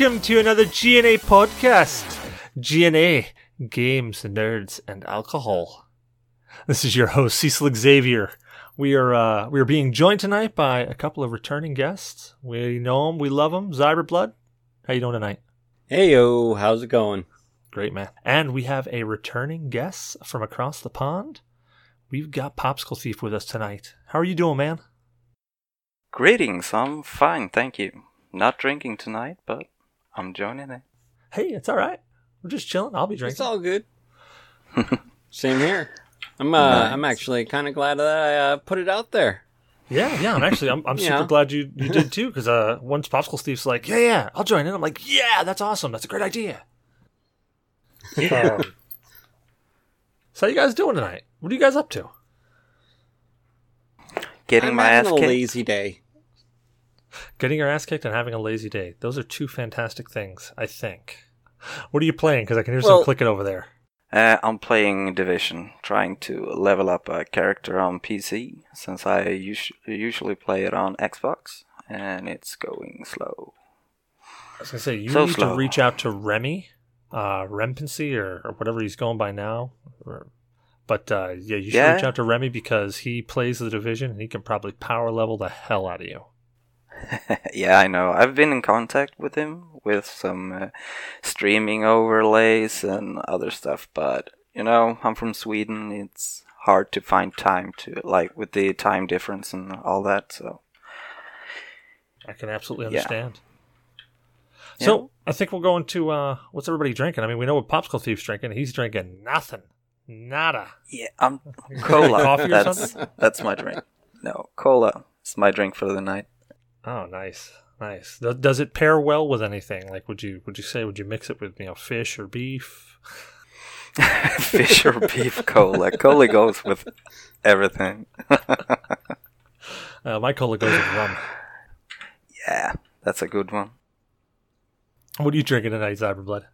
and welcome to another GNA podcast. GNA Games, Nerds, and Alcohol. This is your host Cecil Xavier. We are uh, we are being joined tonight by a couple of returning guests. We know them, we love them. Zyber Blood, how you doing tonight? Hey yo, how's it going? Great man. And we have a returning guest from across the pond. We've got Popsicle Thief with us tonight. How are you doing, man? Greetings, I'm fine, thank you. Not drinking tonight, but I'm joining it. Hey, it's all right. We're just chilling. I'll be drinking. It's all good. Same here. I'm uh, Nice. I'm actually kind of glad that I uh, put it out there. Yeah, yeah. I'm actually, I'm, I'm super Yeah. glad you, you did too. Because uh, once Popsicle Thief's like, yeah, yeah, I'll join in. I'm like, yeah, that's awesome. That's a great idea. Um, so how you guys doing tonight? What are you guys up to? Getting I'm my ass having a lazy day. Getting your ass kicked and having a lazy day. Those are two fantastic things, I think. What are you playing? Because I can hear some clicking over there. Uh, I'm playing Division, trying to level up a character on PC, since I us- usually play it on Xbox, and it's going slow. I was gonna say you So need slow. to reach out to Remy, uh, Rempency or, or whatever he's going by now. Or, but uh, yeah, you should Yeah. reach out to Remy because he plays the division and he can probably power level the hell out of you. yeah, I know. I've been in contact with him with some uh, streaming overlays and other stuff, but you know, I'm from Sweden. It's hard to find time to like with the time difference and all that. So I can absolutely Yeah. understand. So I think we'll go into uh, what's everybody drinking. I mean, we know what Popsicle Thief's drinking. He's drinking nothing, nada. yeah, I'm cola. Coffee or that's something? that's my drink. No, cola. It's my drink for the night. Oh, nice, nice. Does it pair well with anything? Like, would you would you say would you mix it with you know fish or beef? Fish or beef cola. Cola goes with everything. Uh, my cola goes with rum. yeah, that's a good one. What are you drinking tonight, Zyberblood?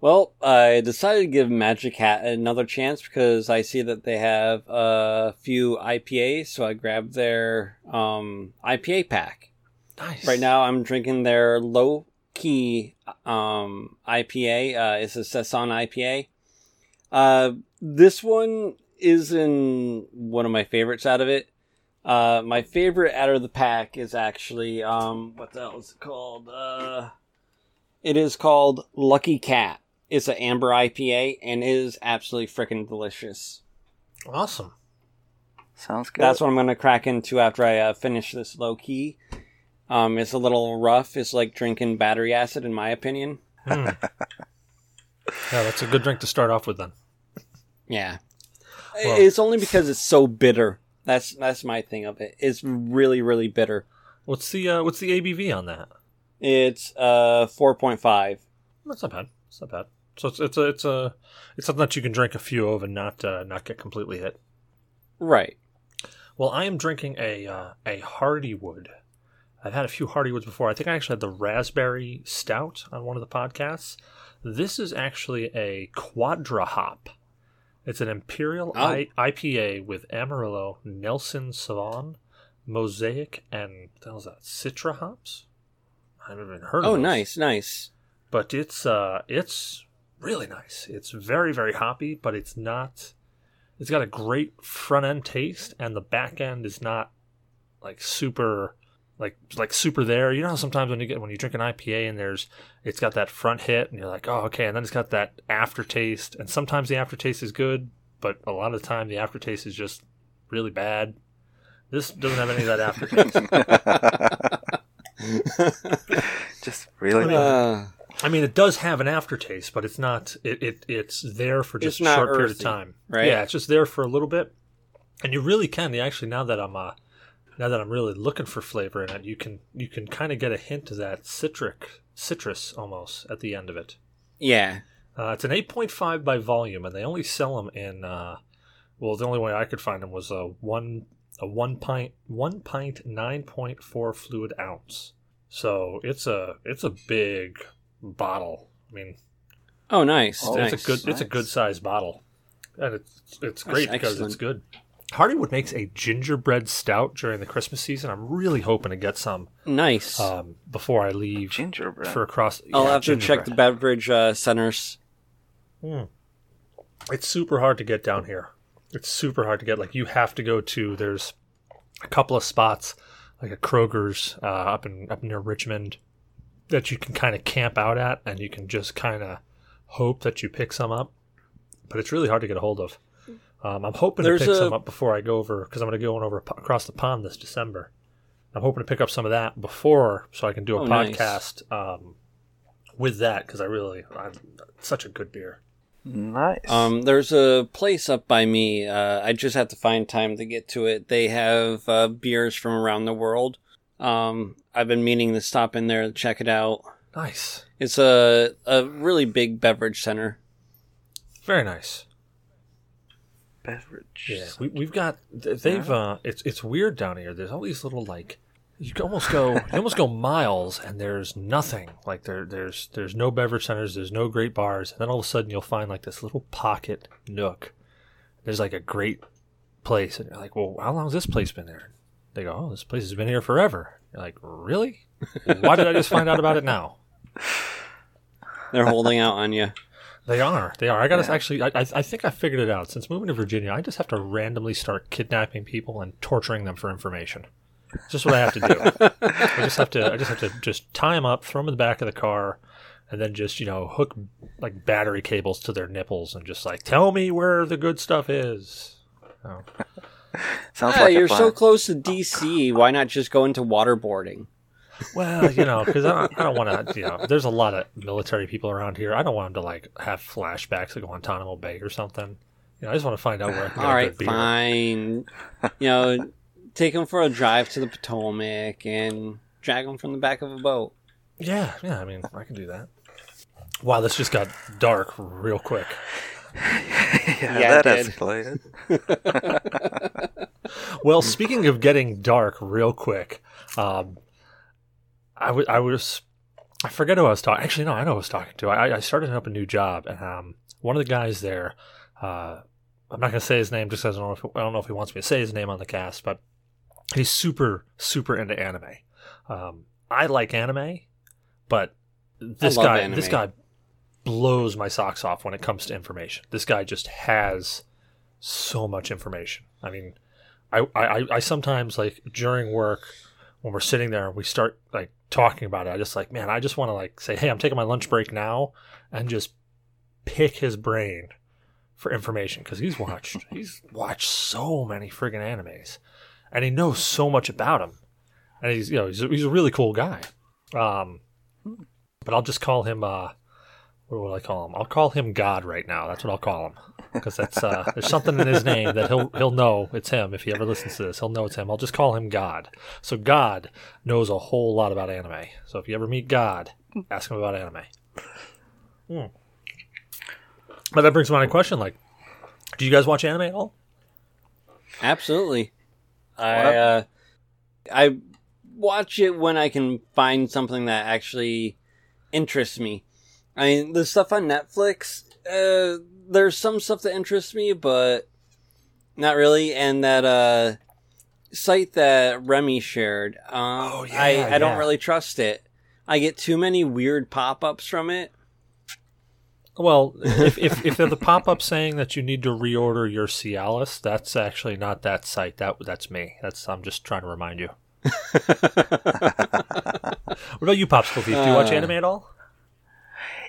Well, I decided to give Magic Hat another chance because I see that they have a few IPAs, so I grabbed their um, IPA pack. Nice. Right now, I'm drinking their low key um, IPA. Uh, it's a Saison IPA. Uh, this one isn't one of my favorites out of it. Uh, my favorite out of the pack is actually um, what the hell is it called? Uh, it is called Lucky Kat. It's an amber IPA and is absolutely freaking delicious. awesome. Sounds good. That's what I'm gonna crack into after I uh, finish this low key. Um, it's a little rough. It's like drinking battery acid, in my opinion. Hmm. yeah, that's a good drink to start off with then. Yeah, Well- it's only because it's so bitter. That's that's my thing of it. It's really really bitter. What's the uh, what's the ABV on that? It's uh four point five. That's not bad. It's not bad. So it's it's a it's a it's something that you can drink a few of and not uh, not get completely hit. Right. Well, I am drinking a uh, a Hardywood. I've had a few Hardywoods before. I think I actually had the raspberry stout on one of the podcasts. This is actually a Quadra Hop. It's an Imperial Oh. I- IPA with Amarillo, Nelson Sauvin, Mosaic, and what the hell is that? Citra hops. I haven't even heard of Oh, nice, nice. but it's uh it's really nice. It's very very hoppy, but it's not. It's got a great front end taste, and the back end is not like super like like super there. You know how sometimes when you get when you drink an IPA and there's it's got that front hit, and you're like, oh okay, and then it's got that aftertaste, and sometimes the aftertaste is good, but a lot of the time the aftertaste is just really bad. This doesn't have any of that aftertaste. Just really. Uh, I mean, it does have an aftertaste, but it's not. It, it it's there for just It's a short period of time, right? Yeah, it's just there for a little bit, and you really can. You actually now that I'm uh, now that I'm really looking for flavor in it, you can you can kind of get a hint of that citric citrus almost at the end of it. yeah. Uh, it's an 8.5 by volume, and they only sell them in. Uh, well, the only way I could find them was a one a one pint one pint 9.4 fluid ounce. So it's a it's a big bottle. I mean, Oh, nice. Oh, it's nice. a good it's a good sized bottle, and it's it's That's great because it's good. Hardywood makes a gingerbread stout during the Christmas season. I'm really hoping to get some Nice. um, before I leave Gingerbread. for across. I'll yeah, have to check the beverage uh, centers. It's super hard to get down here. It's super hard to get. Like you have to go to. There's a couple of spots, like a Kroger's uh, up in up near Richmond, that you can kind of camp out at, and you can just kind of hope that you pick some up. But it's really hard to get a hold of. Um, I'm hoping There's to pick a- some up before I go over because I'm going to go over across the pond this December. I'm hoping to pick up some of that before, so I can do a Oh, nice. podcast um, with that because I really, I'm, such a good beer. nice. Um, there's a place up by me. Uh, I just have to find time to get to it. They have uh, beers from around the world. Um, I've been meaning to stop in there to check it out. Nice, It's a a really big beverage center. very nice. Beverage. Yeah, we, we've got they've uh it's it's weird down here. There's all these little like you can almost go you almost go miles and there's nothing. Like there there's there's no beverage centers, there's no great bars, and then all of a sudden you'll find like this little pocket nook. There's like a great place and you're like, Well, how long has this place been there? They go, Oh, this place has been here forever. You're like, Really? Why did I just find out about it now? They're holding out on you. They are. They are. I got to Yeah. actually. I, I I think I figured it out. Since moving to Virginia, I just have to randomly start kidnapping people and torturing them for information. It's just what I have to do. I just have to. I just have to just tie them up, throw them in the back of the car, and then just you know hook like battery cables to their nipples and just like tell me where the good stuff is. Oh. Sounds Ah, like you're so close to DC. Why not just go into waterboarding? Well, you know, because I don't, I don't want to. You know, there's a lot of military people around here. I don't want them to like have flashbacks of Guantanamo Bay or something. You know, I just want to find out where I can get All a good beer. fine. You know, take them for a drive to the Potomac and drag them from the back of a boat. Yeah, yeah. I mean, I can do that. Wow, this just got dark real quick. yeah, Yeah, it that escalated. Well, speaking of getting dark real quick, um, I was I was I forget who I was talking. Actually, no, I know who I was talking to. I, I started up a new job, and um, one of the guys there, uh, I'm not going to say his name just because I don't know if I don't know if he wants me to say his name on the cast, but he's super super into anime. Um, I like anime, but this guy anime. this guy blows my socks off when it comes to information. This guy just has so much information. I mean, I, I, I sometimes like during work when we're sitting there and we start like talking about it, I just like, man, I just want to like say, hey, I'm taking my lunch break now and just pick his brain for information because he's watched he's watched so many friggin' animes and he knows so much about them and he's you know he's a, he's a really cool guy. Um, but I'll just call him uh, what will I call him? I'll call him God right now. That's what I'll call him because that's uh, there's something in his name that he'll he'll know it's him if he ever listens to this. He'll know it's him. I'll just call him God. So God knows a whole lot about anime. So if you ever meet God, ask him about anime. Hmm. But that brings me to mind a question: like, do you guys watch anime at all? Absolutely. I uh, I watch it when I can find something that actually interests me. I mean, the stuff on Netflix, uh, there's some stuff that interests me, but not really. And that uh, site that Remy shared, um, Oh, yeah, I I don't really trust it. I get too many weird pop-ups from it. Well, if, if, if they're the pop up saying that you need to reorder your Cialis, that's actually not that site. That that's me. That's I'm just trying to remind you. What about you, Popsicle Thief? Do you watch Uh, anime at all?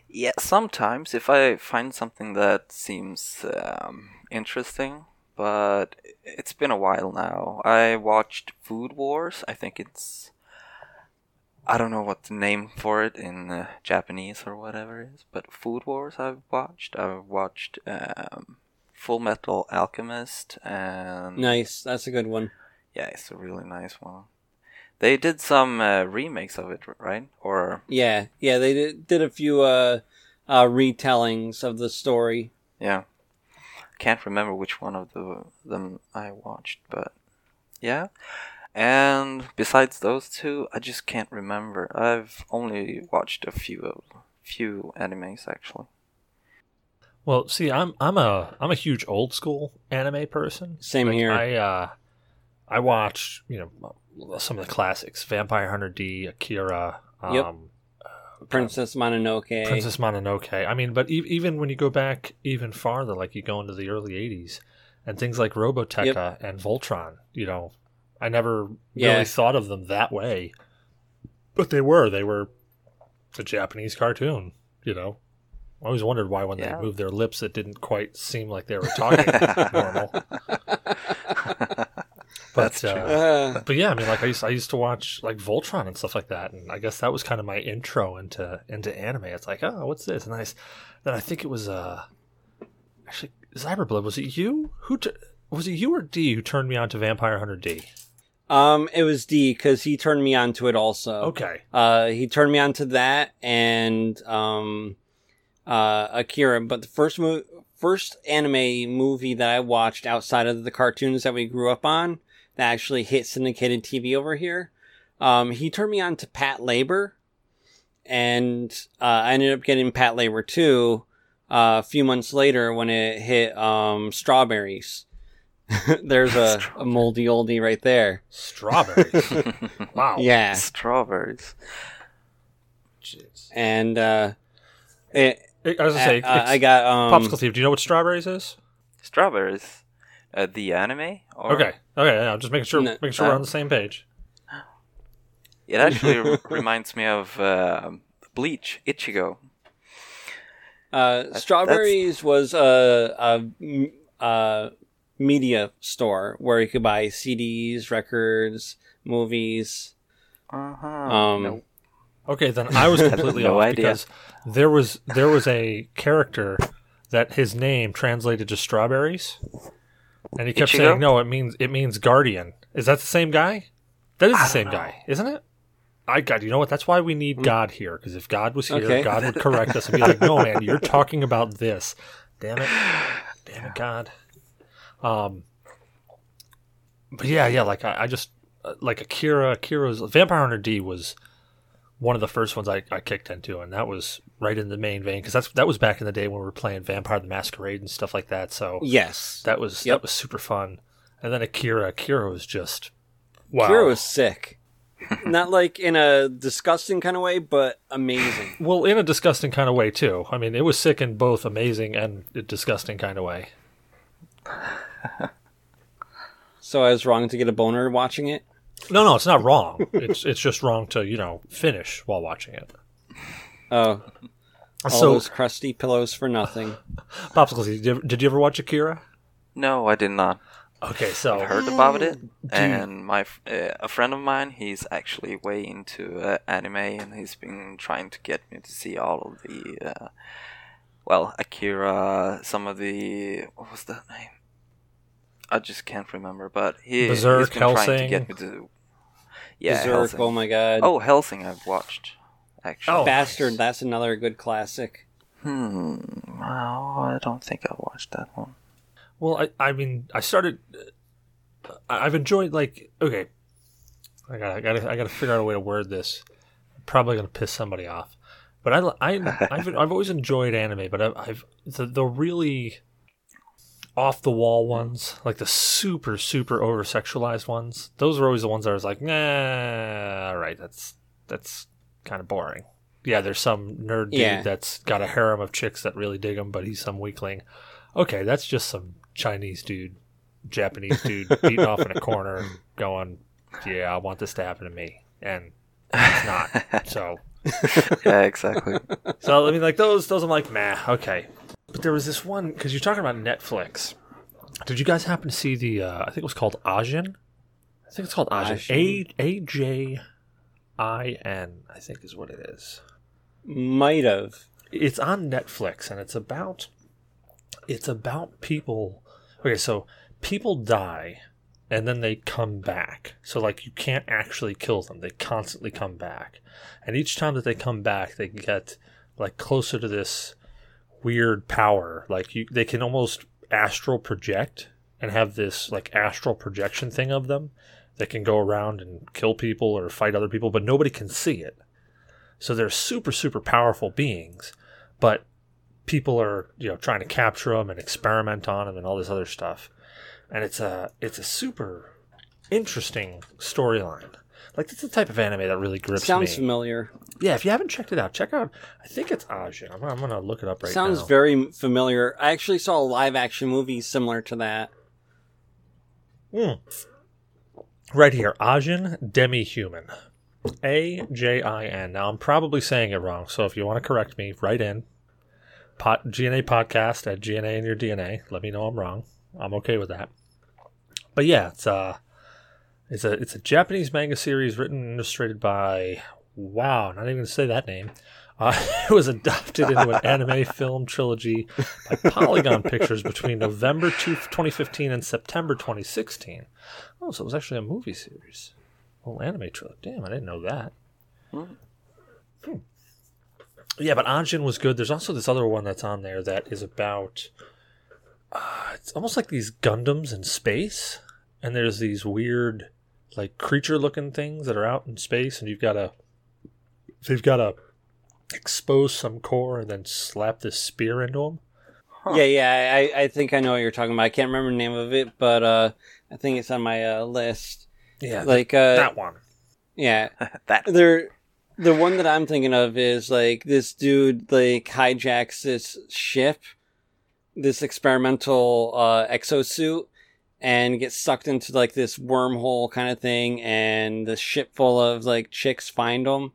Yeah, sometimes if I find something that seems um, interesting, but it's been a while now. I watched Food Wars. I think it's. I don't know what the name for it in uh, Japanese or whatever it is, but Food Wars I've watched. I've watched um, Full Metal Alchemist and. Nice, that's a good one. Yeah, it's a really nice one. They did some uh, remakes of it, right? Or Yeah, yeah, they did, did a few uh, uh, retellings of the story. Yeah. Can't remember which one of the them I watched, but yeah. And besides those two, I just can't remember. I've only watched a few of few animes actually. Well, see, I'm I'm a I'm a huge old school anime person. Same Like, here. I uh, I watch you know some of the classics: Vampire Hunter D, Akira, um, Yep. Princess Mononoke. Princess Mononoke. I mean, but e- even when you go back even farther, like you go into the early '80s, and things like Robotech and Voltron, you know, I never Yeah. really thought of them that way, but they were. They were a Japanese cartoon. You know, I always wondered why when Yeah. they moved their lips, it didn't quite seem like they were talking normal. But That's true. uh, Uh, but yeah, I mean, like I used, I used to watch like Voltron and stuff like that, and I guess that was kind of my intro into into anime. It's like, oh, what's this? Nice and I, s- then I think it was uh, actually Zyberblood. Was it you who t- was it you or D who turned me on to Vampire Hunter D? um, it was D because he turned me on to it also. Okay, Uh, he turned me on to that and um, uh, Akira. But the first mo- first anime movie that I watched outside of the cartoons that we grew up on that actually hit syndicated TV over here, um, he turned me on to Patlabor, and uh, I ended up getting Patlabor too. Uh, a few months later, when it hit um, Strawberries, there's a, a moldy oldie right there. strawberries. wow. Yeah, Strawberries. Jeez. and uh, it, I was gonna say, Uh, I got um. Popsicle Thief. Do you know what strawberries is? Strawberries. Uh, the anime? Or Okay, okay. Yeah, just making sure, No, making sure we're uh, on the same page. It actually r- reminds me of uh, Bleach, Ichigo. Uh, Strawberries was a, a, a media store where you could buy CDs, records, movies. Uh-huh. Um, No. Okay, then I was completely No off idea. because there was there was a character that his name translated to strawberries, and he kept Ichigo? saying, "No, it means it means guardian." Is that the same guy? That is the same don't guy, isn't it? I God, you know what? That's why we need God here because if God was here, Okay. God would correct us and be like, "No, man, you're talking about this." Damn it, damn it, God. Um, but yeah, yeah, like I, I just uh, like Akira. Akira's Vampire Hunter D was one of the first ones I, I kicked into, and that was right in the main vein because that's that was back in the day when we were playing Vampire the Masquerade and stuff like that. So yes, that was Yep. that was super fun. And then Akira, Akira was just wow. Akira was sick. Not like in a disgusting kind of way, but amazing. well in a disgusting kind of way too. I mean, it was sick in both amazing and disgusting kind of way. So I was wrong to get a boner watching it. No, no, it's not wrong. it's it's just wrong to you know finish while watching it. Oh, all so, those crusty pillows for nothing. popsicles. Did you, ever, did you ever watch Akira? No, I did not. Okay, so I've heard about it, and my uh, a friend of mine, he's actually way into uh, anime, and he's been trying to get me to see all of the, uh, well, Akira, some of the what was that name? I just can't remember, but he Berserk, he's been trying to get me to. Yeah, Berserk, Hellsing. oh my god. Oh, Hellsing, I've watched. Actually. Oh. Bastard, that's another good classic. Hmm. Well, I don't think I watched that one. Well, I, I mean, I started. I- I've enjoyed like okay. I got I got I got to figure out a way to word this. I'm probably gonna piss somebody off, but I I I've I've always enjoyed anime, but I've, I've the the really off the wall ones, like the super super over sexualized ones. Those were always the ones I was like, nah, all right, that's that's kind of boring. Yeah, there's some nerd dude Yeah. that's got a harem of chicks that really dig him, but he's some weakling. Okay, that's just some Chinese dude, Japanese dude beating off in a corner, and going, "Yeah, I want this to happen to me," and it's not. So, yeah, exactly. so I mean, like those, those I'm like, meh, okay. But there was this one because you're talking about Netflix. Did you guys happen to see the? Uh, I think it was called Ajin. I think it's called Ajin. A Ajin. A J I N. I think is what it is. Might have. it's on Netflix and it's about it's about people okay so people die and then they come back so like you can't actually kill them they constantly come back and each time that they come back they get like closer to this weird power. Like you they can almost astral project and have this like astral projection thing of them that can go around and kill people or fight other people but nobody can see it. So they're super super powerful beings but people are you know trying to capture them and experiment on them and all this other stuff, and it's a it's a super interesting storyline. Like it's the type of anime that really grips Sounds me. familiar. Yeah, if you haven't checked it out, check out. I think it's Ajin. I'm, I'm gonna look it up right Sounds now. Sounds very familiar. I actually saw a live action movie similar to that. Mm. Right here, Ajin Demi-Human. A J I N. Now, I'm probably saying it wrong, so if you want to correct me, write in. Pot, GNA podcast at GNA in your DNA. Let me know I'm wrong. I'm okay with that. But yeah, it's uh it's a it's a Japanese manga series written and illustrated by wow, not even gonna say that name. Uh, it was adopted into an anime film trilogy by Polygon Pictures between November 2, 2015 and September 2016. Oh, so it was actually a movie series. Well, anime trilogy. Damn, I didn't know that. Hmm. Yeah, but Anjin was good. There's also this other one that's on there that is about. Uh, it's almost like these Gundams in space, and there's these weird, like creature-looking things that are out in space, and you've got to. They've got to expose some core and then slap this spear into them. Yeah, yeah, I, I think I know what you're talking about. I can't remember the name of it, but uh, I think it's on my uh, list. Yeah, Like, uh, that one. yeah, that there. The one that I'm thinking of is like this dude like hijacks this ship, this experimental uh, exosuit, and gets sucked into like this wormhole kind of thing, and the ship full of like chicks find them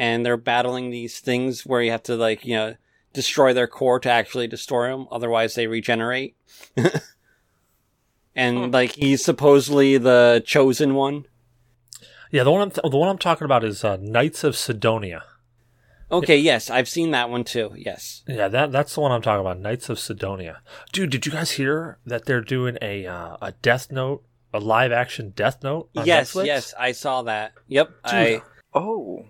and they're battling these things where you have to like you know destroy their core to actually destroy them, otherwise they regenerate. and like he's supposedly the chosen one. Yeah, the one I'm the one I'm talking about is uh, Knights of Sidonia. Okay, yes, I've seen that one too. Yes. Yeah, that that's the one I'm talking about. Knights of Sidonia. Dude, did you guys hear that they're doing a uh, a Death Note, a live action Death Note? On yes, Netflix? yes, I saw that. Yep, I oh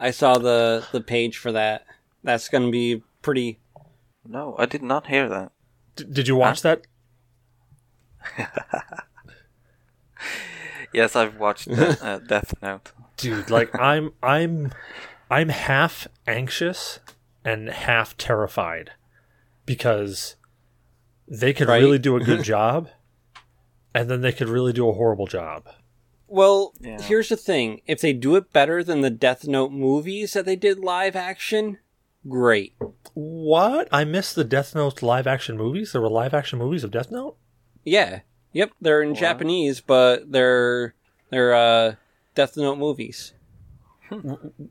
I saw the the page for that. That's going to be pretty. no, I did not hear that. D- did you watch that? Yes, I've watched uh, uh, Death Note. Dude, like I'm I'm I'm half anxious and half terrified because they could Right. really do a good job and then they could really do a horrible job. Well, Yeah. here's the thing: if they do it better than the Death Note movies that they did live action, great. What? I missed the Death Note live action movies. There were live action movies of Death Note. Yeah, yep, they're in Japanese, but they're they're uh, Death Note movies.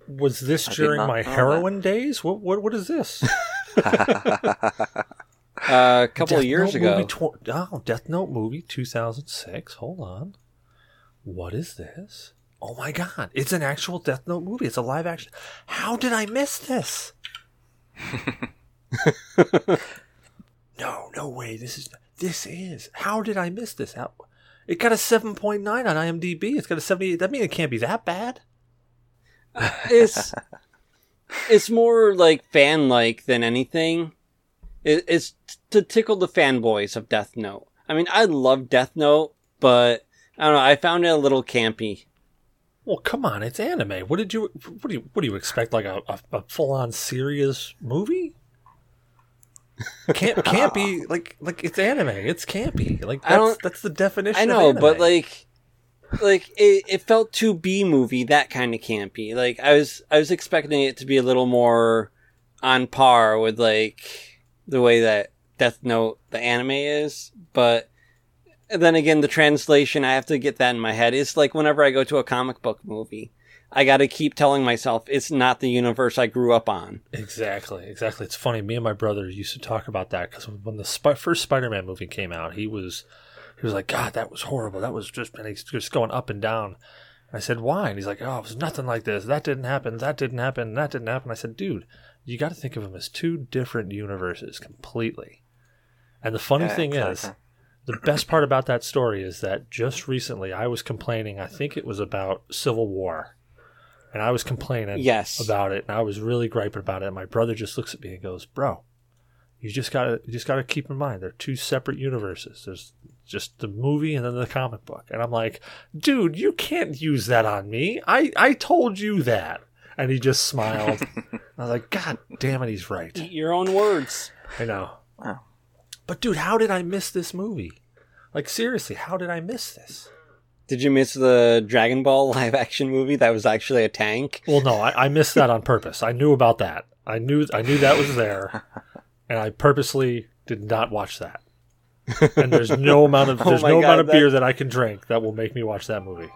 Was this I during my heroin days? What what what is this? Uh, a couple of years Note ago. Tw- oh, Death Note movie 2006. Hold on. What is this? Oh my god. It's an actual Death Note movie. It's a live action. How did I miss this? no, no way. This is this is. How did I miss this? How, it got a 7.9 on IMDb. It's got a 78. That means it can't be that bad. It's it's more like fan like than anything. It, it's to tickle the fanboys of Death Note. I mean, I love Death Note, but I don't know. I found it a little campy. Well, come on, it's anime. What did you what do you what do you expect like a, a, a full on serious movie? Can't can't be like like it's anime. It's campy. Like I that's, don't- that's the definition. I know, but like, like it, it felt too B movie, that kind of campy. Like I was, I was expecting it to be a little more on par with like the way that Death Note the anime is, but then again, the translation I have to get that in my head. It's like whenever I go to a comic book movie, I got to keep telling myself it's not the universe I grew up on. Exactly, exactly. It's funny. Me and my brother used to talk about that because when the Sp- first Spider-Man movie came out, he was was like, "God, that was horrible. That was just," and he's just going up and down. And I said, "Why?" And he's like, "Oh, it was nothing like this. That didn't happen. That didn't happen. That didn't happen." I said, "Dude, you got to think of them as two different universes completely." And the funny Yeah, thing is, the best part about that story is that just recently I was complaining. I think it was about Civil War, and I was complaining Yes. about it, and I was really griping about it. And my brother just looks at me and goes, "Bro, you just gotta you just gotta keep in mind they're two separate universes. There's just the movie and then the comic book." And I'm like, "Dude, you can't use that on me. I I told you that." and he just smiled. I was like, God damn it, he's right. Eat your own words. I know. Wow. But dude, how did I miss this movie? Like seriously, how did I miss this? Did you miss the Dragon Ball live action movie that was actually a tank? Well, no, I, I missed that on purpose. I knew about that. I knew I knew that was there, and I purposely did not watch that. And there's no amount of Oh there's my no God, amount of that- beer that I can drink that will make me watch that movie.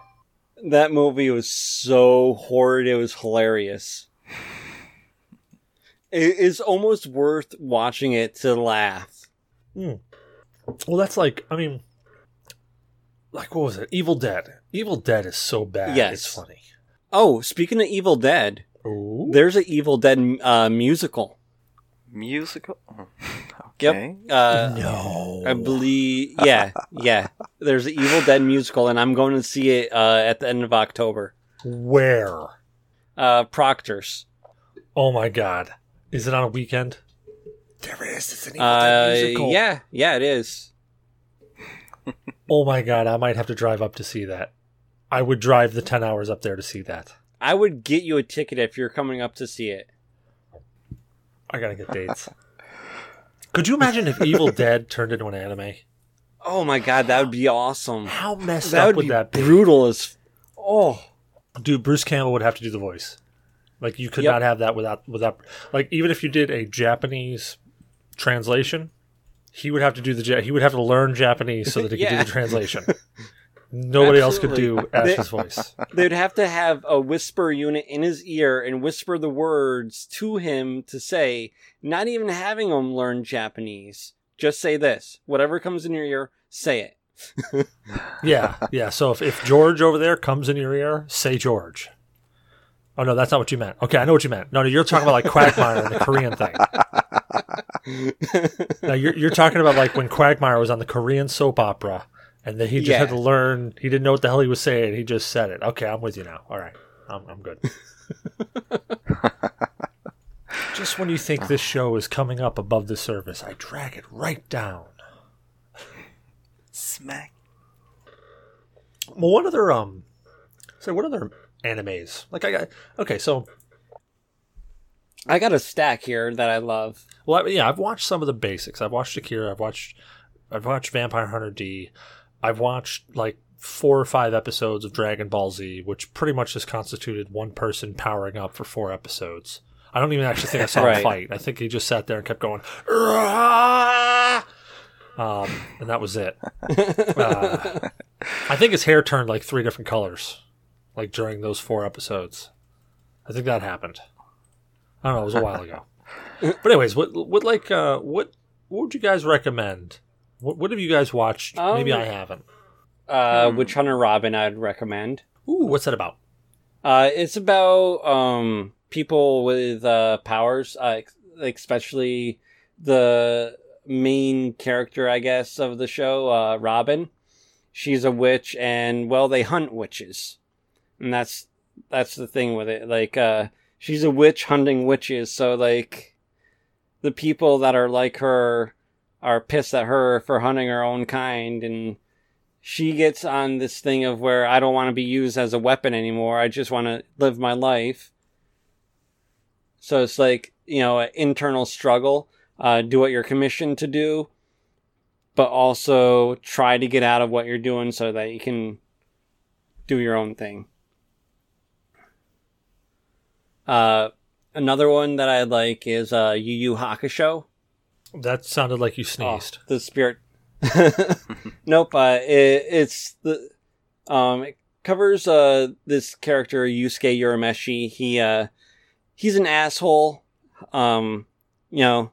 That movie was so horrid, it was hilarious. It is almost worth watching it to laugh. Well, that's like I mean, like what was it? Evil Dead. Evil Dead is so bad. Yes. It's funny. Oh, speaking of Evil Dead, Ooh. there's an Evil Dead uh, musical. Musical? Yep. Uh, No. I believe, yeah, yeah. There's an Evil Dead musical, and I'm going to see it uh, at the end of October. Where? Uh, Proctor's. Oh my god. Is it on a weekend? There is. It's an Evil Uh, Dead musical. yeah, yeah, it is. Oh my god, I might have to drive up to see that. I would drive the 10 hours up there to see that. I would get you a ticket if you're coming up to see it. I gotta get dates. Could you imagine if Evil Dead turned into an anime? Oh my god, that would be awesome. How messed That up would would be that be? brutal as. Oh, Dude, Bruce Campbell would have to do the voice. Like you could Yep. not have that without without like even if you did a Japanese translation, he would have to do the he would have to learn Japanese so that he could do the translation. Nobody else could do Ash's voice. they'd have to have a whisper unit in his ear and whisper the words to him to say, not even having him learn Japanese. Just say this. Whatever comes in your ear, say it. Yeah, yeah. So if, if George over there comes in your ear, say George. Oh no, that's not what you meant. Okay, I know what you meant. No, no, you're talking about like Quagmire and the Korean thing. No, you're you're talking about like when Quagmire was on the Korean soap opera, and then he just had to learn. He didn't know what the hell he was saying. He just said it. Okay, I'm with you now. All right, I'm I'm good. just when you think this show is coming up above the surface, I drag it right down. Smack. Well, what other um? So what other animes? Like I got okay. So I got a stack here that I love. well, I, yeah, I've watched some of the basics. I've watched Akira. I've watched I've watched Vampire Hunter D. I've watched like four or five episodes of Dragon Ball Z, which pretty much just constituted one person powering up for four episodes. I don't even actually think I saw him fight. I think he just sat there and kept going. "Rah!" Um, and that was it. Uh, I think his hair turned like three different colors, like during those four episodes. I think that happened. I don't know. It was a while ago. But anyways, what what like uh, what what would you guys recommend? What what have you guys watched? Maybe Um, I haven't. Uh, Witch Hunter Robin, I'd recommend. Ooh, what's that about? Uh, it's about um people with uh powers, uh, especially the main character, I guess, of the show, uh, Robin. She's a witch, and well, they hunt witches, and that's that's the thing with it. Like, uh, she's a witch hunting witches, so like the people that are like her are pissed at her for hunting her own kind, and she gets on this thing of where I don't want to be used as a weapon anymore. I just want to live my life. So it's like, you know, an internal struggle. Uh, do what you're commissioned to do, but also try to get out of what you're doing so that you can do your own thing. Uh, another one that I like is uh, Yu Yu Hakusho. That sounded like you Oh, sneezed. the spirit. nope. Uh, it, it's the um. It covers uh this character Yusuke Urameshi. He uh he's an asshole. Um, you know,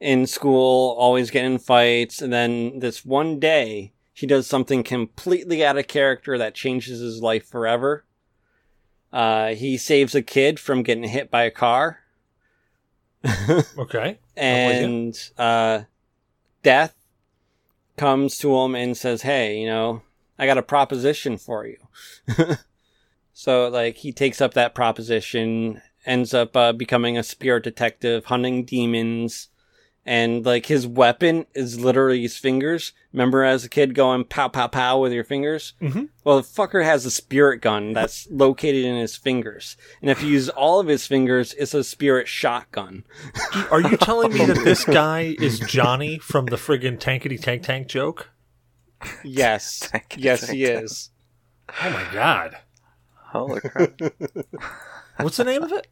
in school, always getting in fights, and then this one day he does something completely out of character that changes his life forever. Uh, he saves a kid from getting hit by a car. Okay. and uh, death comes to him and says, "Hey, you know, I got a proposition for you." so, like, he takes up that proposition, ends up uh, becoming a spirit detective, hunting demons, and like his weapon is literally his fingers. Remember as a kid going pow pow pow with your fingers? Mhm. Well, the fucker has a spirit gun that's located in his fingers, and if you use all of his fingers, it's a spirit shotgun. Are you telling me that this guy is Johnny from the friggin' tankety tank tank joke? Yes, Tank- yes, he tank- is. Oh my god. Holy crap! What's the name of it?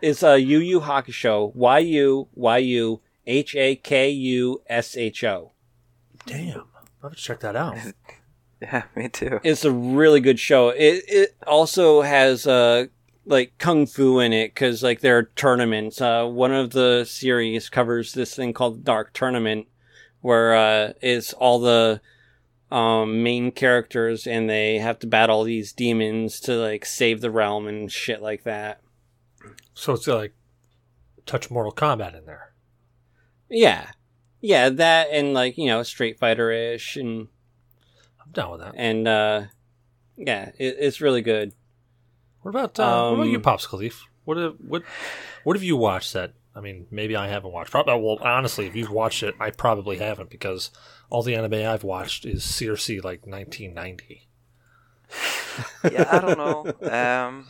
It's a Yu Yu Hakusho. Y U Y U H A K U S H O. Damn. I'll have to check that out. yeah, me too. It's a really good show. It it also has uh like kung fu in it because like there are tournaments. Uh, one of the series covers this thing called Dark Tournament, where uh, it's all the um main characters and they have to battle these demons to like save the realm and shit like that. So it's like touch Mortal Kombat in there. Yeah, yeah, that and like you know Street Fighter ish and I'm down with that. and uh yeah, it, it's really good. What about uh, what about Um, you, Pops Khalif? What have, what what have you watched that? I mean, maybe I haven't watched. Probably, well, honestly, if you've watched it, I probably haven't because all the anime I've watched is CRC like 1990. yeah, I don't know. Um,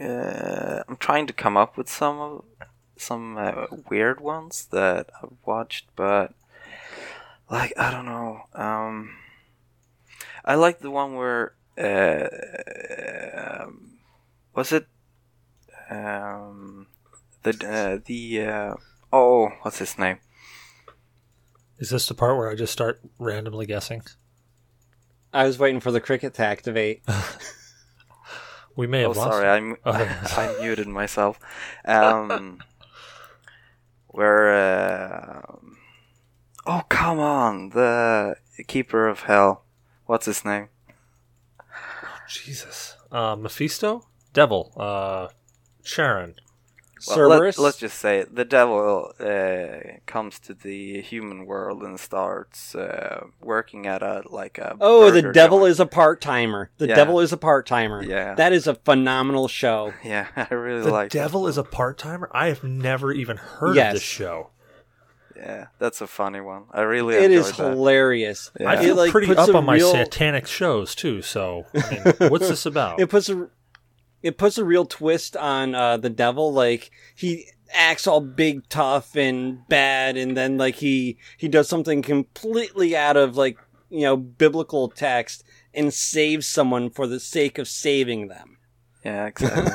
uh, I'm trying to come up with some of some uh, weird ones that I've watched, but like I don't know. Um, I like the one where uh, um, was it um, the uh, the uh, oh what's his name? Is this the part where I just start randomly guessing? I was waiting for the cricket to activate. We may Oh, have lost. sorry, I mu- Oh. I muted myself. Um, where? Uh, oh, come on! The keeper of hell. What's his name? Jesus. Uh, Mephisto, Devil, uh, Charon. Well, Cerberus. let, us just say it. the devil uh, comes to the human world and starts uh, working at a like a. Oh, the devil joint. is a part timer. The Yeah. devil is a part timer. Yeah. That is a phenomenal show. Yeah, I really The like. that Devil is a part timer. I have never even heard Yes. of this show. Yeah, that's a funny one. I really it is that. hilarious. Yeah. I It, feel like, pretty up a on my satanic shows too. So, I mean, what's this about? It puts a it puts a real twist on uh, the devil. Like he acts all big, tough, and bad, and then like he he does something completely out of like you know biblical text and saves someone for the sake of saving them. Yeah, exactly.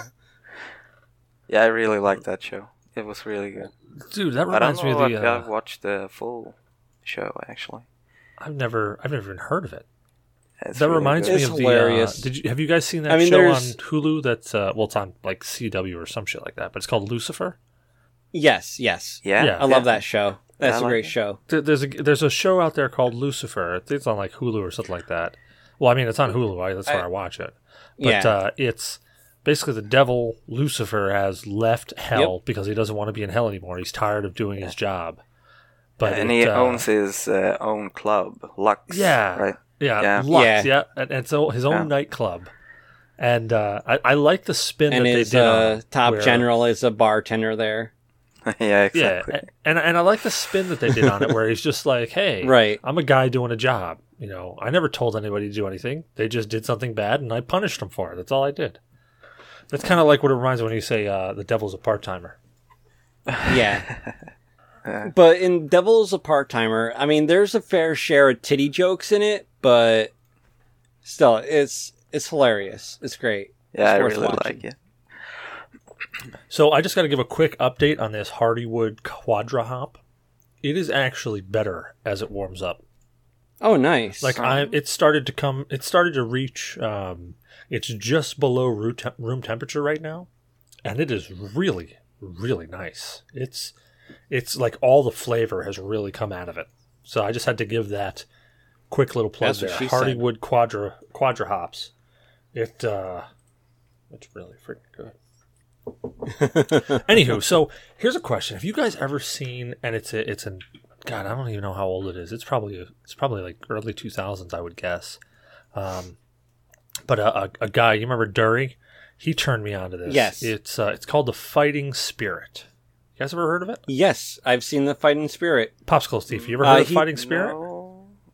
yeah, I really liked that show. It was really good. Dude, that I don't reminds me of if the. I've Uh, watched the full show actually. I've never, I've never even heard of it. It's that really reminds good. me It's of hilarious. the. Uh, did you have you guys seen that I mean, show on Hulu? That's uh, well, it's on like CW or some shit like that, but it's called Lucifer. Yes, yes, Yeah, Yeah. I love that show. That's I a like great it. show. There's a there's a show out there called Lucifer. It's on like Hulu or something like that. Well, I mean, it's on Hulu. I, that's where I, I- watch it. But Yeah. uh, it's basically the devil Lucifer has left hell because he doesn't want to be in hell anymore. He's tired of doing his job. But and it, he uh, owns his uh, own club, Lux. Yeah. right. Yeah, yeah. Lux, Yeah. yeah, and and it's o- his own Yeah. nightclub. And uh, I, I like the spin and that his they did. uh, it, top where- general is a bartender there. yeah, exactly. Yeah, and and I like the spin that they did on it, where he's just like, "Hey, Right. I'm a guy doing a job. You know, I never told anybody to do anything. They just did something bad, and I punished them for it. That's all I did." That's kind of like what it reminds me when you say uh, the devil's a part timer. Yeah. but in Devil's a part timer, I mean, there's a fair share of titty jokes in it, but still, it's it's hilarious. It's great. Yeah, I It's worth really watching. like it. So I just got to give a quick update on this Hardywood Quadra Hop. It is actually better as it warms up. Oh, nice. Like I, it started to come. It started to reach. Um, it's just below room, temp- room temperature right now, and it is really, really nice. It's, it's like all the flavor has really come out of it. So I just had to give that quick little plug there. said. Hardywood Quadra Quadra Hops. It, uh, it's really freaking good. Anywho, so here's a question: Have you guys ever seen? And it's a, it's an God, I don't even know how old it is. It's probably it's probably like early two thousands, I would guess. Um, but a, a, a guy, you remember Dury? He turned me on to this. Yes. it's uh, it's called the Fighting Spirit. You guys ever heard of it? Yes, I've seen the Fighting Spirit. Popsicle Thief. You ever Uh, heard of he- Fighting Spirit? No,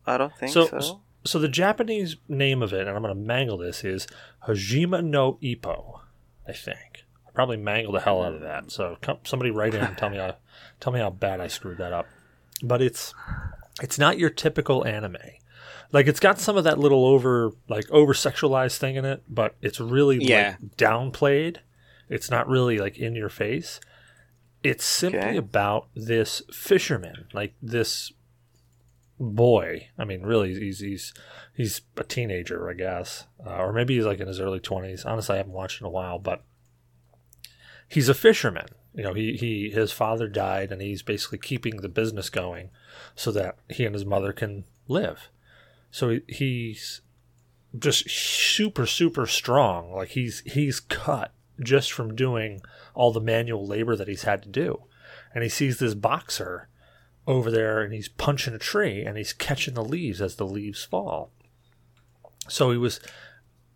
I don't think So- so. So the Japanese name of it, and I'm going to mangle this, is Hajime no Ippo. I think I probably mangled the hell out of hmm. that. So come, somebody write in and tell me how tell me how bad I screwed that up. But it's it's not your typical anime. Like it's got some of that little over like over sexualized thing in it, but it's really Yeah. like downplayed. It's not really like in your face. It's simply Okay. about this fisherman, like this boy. I mean, really, he's he's he's a teenager, I guess, uh, or maybe he's like in his early twenties. Honestly, I haven't watched in a while, but he's a fisherman. You know, he he his father died, and he's basically keeping the business going so that he and his mother can live. So he, he's just super super strong. Like he's he's cut just from doing all the manual labor that he's had to do, and he sees this boxer over there and he's punching a tree and he's catching the leaves as the leaves fall. So he was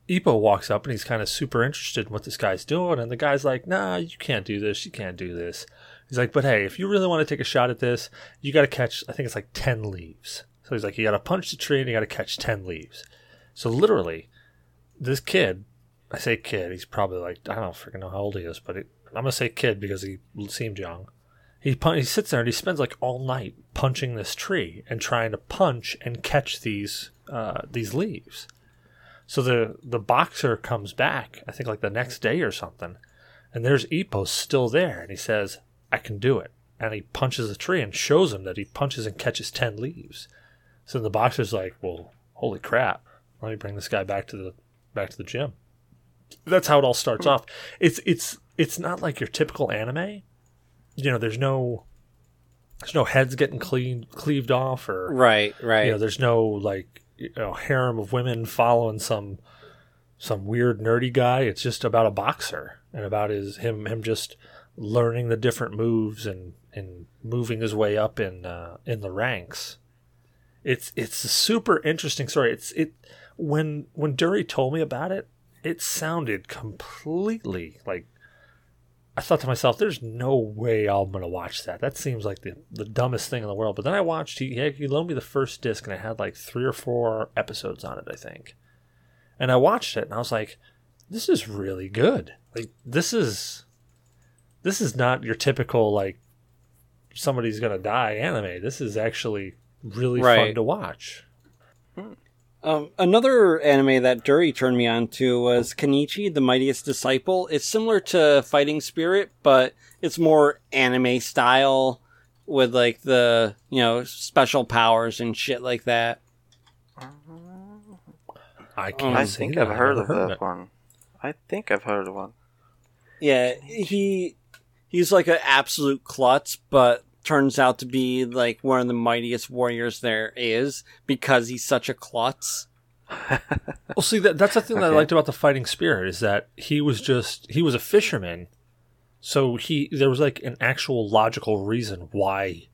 Ippo walks up and he's kind of super interested in what this guy's doing and the guy's like, "Nah, you can't do this. You can't do this." He's like, "But hey, if you really want to take a shot at this, you got to catch I think it's like 10 leaves." So he's like, "You got to punch the tree and you got to catch 10 leaves." So literally this kid, I say kid, he's probably like I don't freaking know how old he is, but it, I'm going to say kid because he seemed young. He pun- he sits there and he spends like all night punching this tree and trying to punch and catch these uh, these leaves. So the the boxer comes back, I think like the next day or something, and there's Ippo still there, and he says, "I can do it." And he punches the tree and shows him that he punches and catches ten leaves. So the boxer's like, "Well, holy crap! Let me bring this guy back to the back to the gym." That's how it all starts off. It's it's it's not like your typical anime you know, there's no there's no heads getting clean cleaved off or Right, right. you know, there's no like you know, harem of women following some some weird nerdy guy. It's just about a boxer and about his him him just learning the different moves and and moving his way up in uh, in the ranks. It's it's a super interesting story. It's it when when Dury told me about it, it sounded completely like I thought to myself, "There's no way I'm gonna watch that. That seems like the the dumbest thing in the world." But then I watched. He he loaned me the first disc, and it had like three or four episodes on it, I think. And I watched it, and I was like, "This is really good. Like this is this is not your typical like somebody's gonna die anime. This is actually really fun to watch." Um, another anime that Dury turned me on to was Kenichi, the Mightiest Disciple. It's similar to Fighting Spirit, but it's more anime style with like the, you know, special powers and shit like that. I can't. I think. I've heard of that one. I think I've heard of one. Yeah, he he's like an absolute klutz, but turns out to be like one of the mightiest warriors there is because he's such a klutz. Well, see, that, that's the thing that I liked about the fighting spirit is that he was just he was a fisherman, so he there was like an actual logical reason why,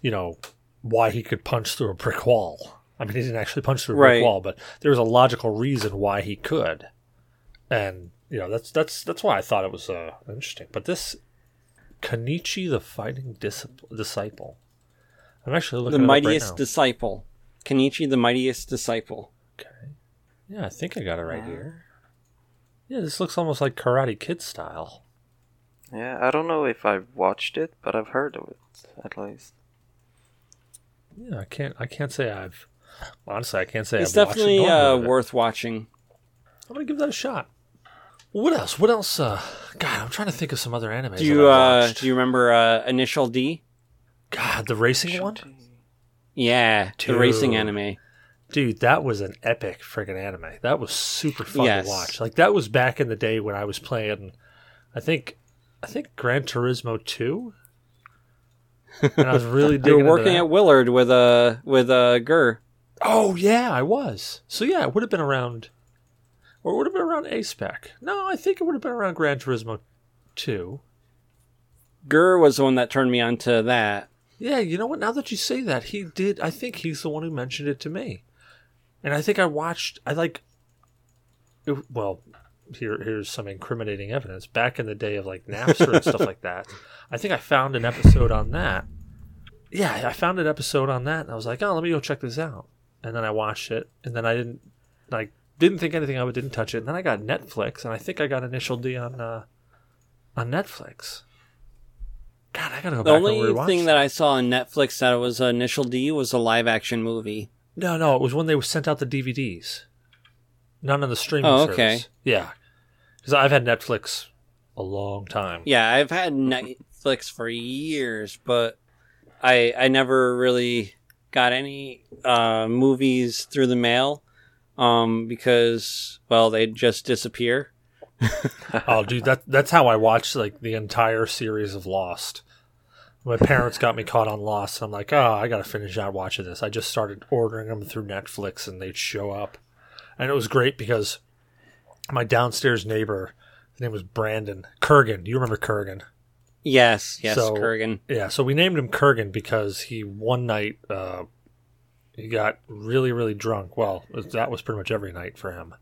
you know, why he could punch through a brick wall. I mean, he didn't actually punch through a Right. brick wall, but there was a logical reason why he could, and you know that's that's that's why I thought it was uh, interesting. But this Kanichi, the fighting dis- disciple, I'm actually looking the it up right mightiest now. disciple. Kenichi, the mightiest disciple. Okay. Yeah, I think I got it right here. Yeah, this looks almost like Karate Kid style. Yeah, I don't know if I've watched it, but I've heard of it at least. Yeah, I can't. I can't say I've. Honestly, I can't say It's I've watched definitely it, uh, it. worth watching. I'm gonna give that a shot. What else? What else? Uh, God, I'm trying to think of some other anime. Do you uh, do you remember uh, Initial D? God, the racing one, Yeah, the racing Dude. anime. dude. That was an epic freaking anime. That was super fun Yes. to watch. Like that was back in the day when I was playing. I think, I think Gran Turismo two. And I was really You digging were into working that. at Willard with uh with uh Gur. Oh yeah, I was. So yeah, it would have been around, or it would have been around A Spec. No, I think it would have been around Gran Turismo two. Gur was the one that turned me on to that. Yeah, you know what? Now that you say that, he did. I think he's the one who mentioned it to me, and I think I watched. I like. It, well, here here's some incriminating evidence. Back in the day of like Napster and stuff like that, I think I found an episode on that. Yeah, I found an episode on that, and I was like, oh, let me go check this out. And then I watched it, and then I didn't like didn't think anything of it, didn't touch it. And then I got Netflix, and I think I got Initial D on uh, on Netflix. God, I gotta go The back and only thing that I saw on Netflix that was uh, Initial D was a live action movie. No, no, it was when they sent out the DVDs. None on the streaming Oh, service. okay. Yeah, because I've had Netflix a long time. Yeah, I've had Netflix for years, but I I never really got any uh, movies through the mail um, because well they just disappear. Oh, dude, that that's how I watched like the entire series of Lost. My parents got me caught on Lost, and I'm like, oh, I gotta finish out watching this. I just started ordering them through Netflix, and they'd show up, and it was great because my downstairs neighbor, his name was Brandon Kurgan. Do you remember Kurgan? Yes, yes, So- Kurgan. Yeah, so we named him Kurgan because he one night uh, he got really, really drunk. Well, that was pretty much every night for him.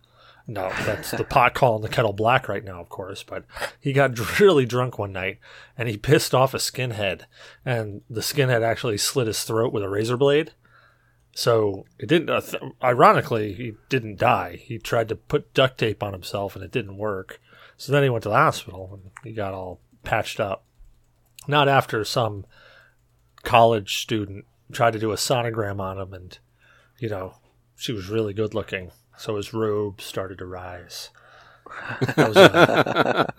No, that's the pot calling the kettle black right now, of course. But he got really drunk one night, and he pissed off a skinhead, and the skinhead actually slit his throat with a razor blade. So it didn't. Uh, th- ironically, he didn't die. He tried to put duct tape on himself, and it didn't work. So then he went to the hospital, and he got all patched up not after some college student tried to do a sonogram on him and you know she was really good looking. So his robe started to rise. That was a,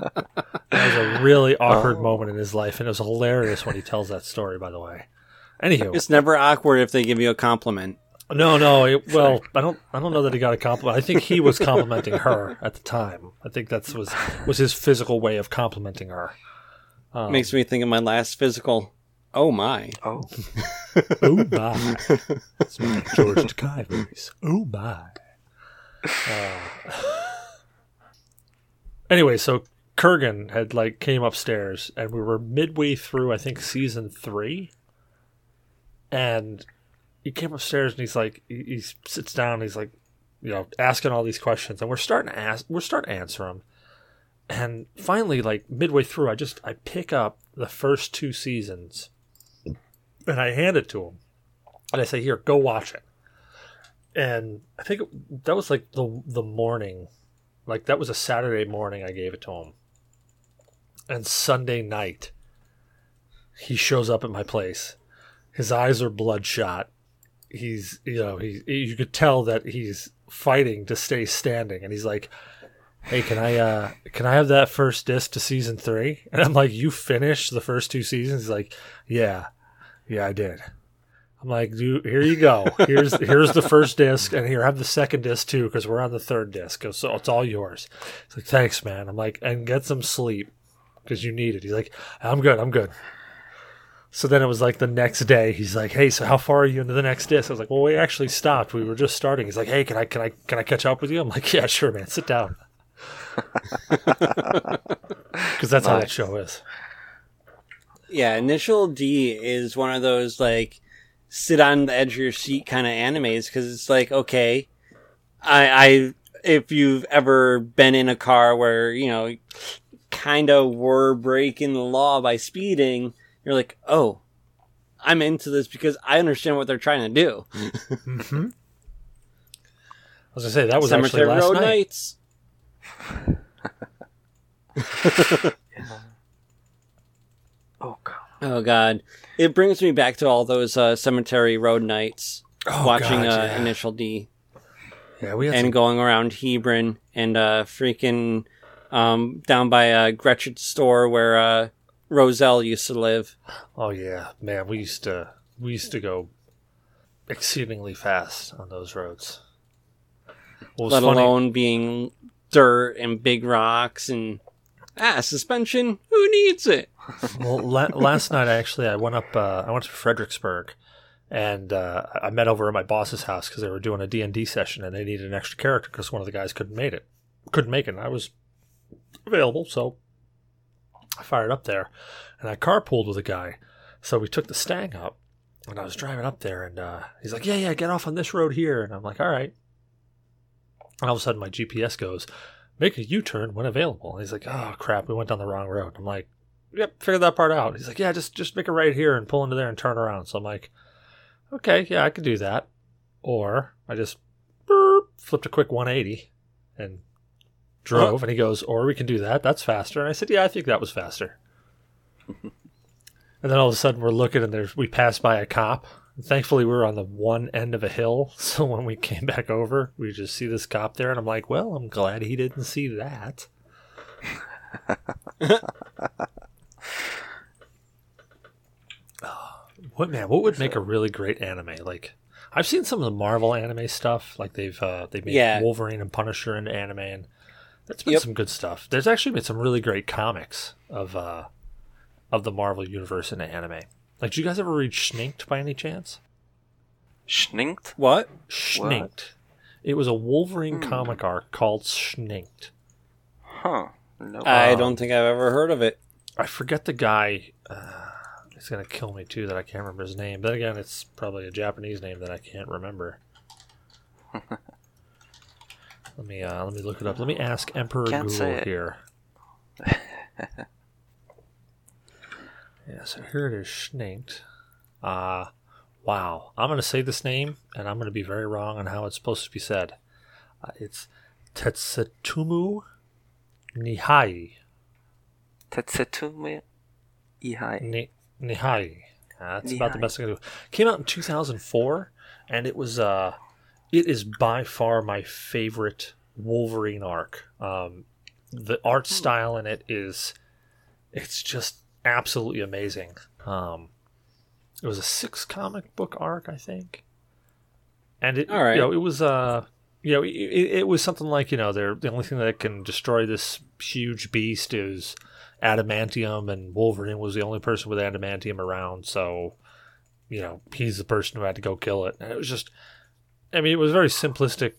that was a really awkward moment in his life. And it was hilarious when he tells that story by the way. Anywho. It's never awkward if they give you a compliment. no no it, well i don't i don't know that he got a compliment. I think he was complimenting her at the time. I think that's was was his physical way of complimenting her. Um, Makes me think of my last physical. Oh my! Oh, Oh my. It's my George Takei voice. Oh my. Uh, anyway, so Kurgan had like came upstairs and we were midway through I think season three. And he came upstairs and he's like he, he sits down and he's like, you know, asking all these questions and we're starting to ask we're starting to answer them. And finally, like midway through, I just I pick up the first two seasons and I hand it to him, and I say, "Here, go watch it." And I think it, that was like the the morning, like that was a Saturday morning. I gave it to him, and Sunday night, he shows up at my place. His eyes are bloodshot. He's, you know, he you could tell that he's fighting to stay standing, and he's like, "Hey, can I uh can I have that first disc to season three? And I'm like, "You finished the first two seasons?" He's like, "Yeah." Yeah, I did. I'm like, dude, here you go. Here's here's the first disc, and here I have the second disc too, because we're on the third disc. So it's all yours. It's like, thanks, man. I'm like, and get some sleep because you need it. He's like, I'm good. I'm good. So then it was like the next day. He's like, hey, so how far are you into the next disc? I was like, well, we actually stopped. We were just starting. He's like, hey, can I can I can I catch up with you? I'm like, yeah, sure, man. Sit down. Because that's how that show is. Yeah, Initial D is one of those like sit on the edge of your seat kind of animes because it's like okay, I, I if you've ever been in a car where you know kind of were breaking the law by speeding, you're like, oh, I'm into this because I understand what they're trying to do. Mm-hmm. I was gonna say that was actually last Road night. Nights. oh god. It brings me back to all those uh, Cemetery Road Nights. Oh, watching God, uh, yeah. Initial D. Yeah, we and some going around Hebron and uh freaking um down by uh Gretchen's store where uh Roselle used to live. Oh yeah, man, we used to we used to go exceedingly fast on those roads. Let funny, alone being dirt and big rocks and ah suspension. Who needs it? Well, la- last night actually I went up uh, I went to Fredericksburg, and uh, I met over at my boss's house because they were doing a D and D session and they needed an extra character because one of the guys couldn't make it couldn't make it. And I was available, so I fired up there, and I carpooled with a guy. So we took the Stang up, and I was driving up there, and uh, he's like, "Yeah, yeah, get off on this road here," and I'm like, "All right." And all of a sudden, my GPS goes, make a U-turn when available. And he's like, oh crap, we went down the wrong road. I'm like, yep, figured that part out. He's like, yeah, just just make a right here and pull into there and turn around. So I'm like, okay, yeah, I can do that. Or I just burp, flipped a quick 180 and drove. And he goes, or we can do that. That's faster. And I said, yeah, I think that was faster. and then all of a sudden we're looking and there's we pass by a cop. Thankfully, we were on the one end of a hill, so when we came back over, we just see this cop there, and I'm like, "Well, I'm glad he didn't see that." what man? What would make a really great anime? Like, I've seen some of the Marvel anime stuff. Like they've uh, they made Yeah. Wolverine and Punisher into anime, and that's been Yep. some good stuff. There's actually been some really great comics of uh, of the Marvel universe into anime. Like, did you guys ever read Schninked by any chance? Schninked? What? Schninked. It was a Wolverine comic arc called Schninked. Huh. No. I Um, don't think I've ever heard of it. I forget the guy. Uh, it's gonna kill me too that I can't remember his name. But again, it's probably a Japanese name that I can't remember. let me uh, let me look it up. Let me ask Emperor Can't Google here. yeah, so here it is, Schninked. Uh wow. I'm gonna say this name, and I'm gonna be very wrong on how it's supposed to be said. Uh, it's Tetsutomu Nihai. Tetsutomi Ihai. Ni- Nihai. Uh, that's about the best I can do. Came out in 2004, and it was uh, it is by far my favorite Wolverine arc. Um, the art style in it is, it's just absolutely amazing. Um, it was a six comic book arc, I think, and it All right. you know it was uh you know it, it it was something like you know they're the only thing that can destroy this huge beast is adamantium and wolverine was the only person with adamantium around so you know he's the person who had to go kill it and it was just i mean it was very simplistic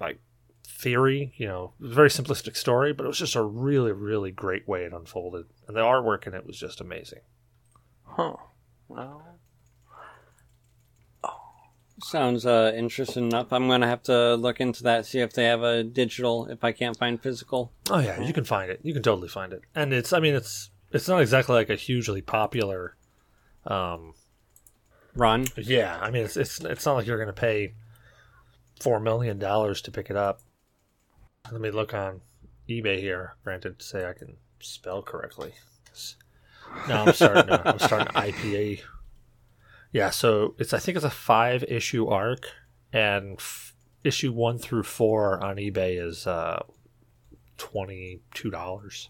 like theory you know it was a very simplistic story but it was just a really really great way it unfolded and the artwork in it was just amazing Huh. No. Sounds uh, interesting enough. I'm gonna have to look into that, see if they have a digital. If I can't find physical, Oh yeah, you can find it. You can totally find it. And it's I mean it's it's not exactly like a hugely popular um run. yeah, I mean it's it's it's not like you're going to pay 4 million dollars to pick it up. Let me look on eBay here. Granted to say I can spell correctly. No, I'm starting to, I'm starting to IPA. Yeah, so it's I think it's a 5 issue arc and f- issue 1 through 4 on eBay is uh $22.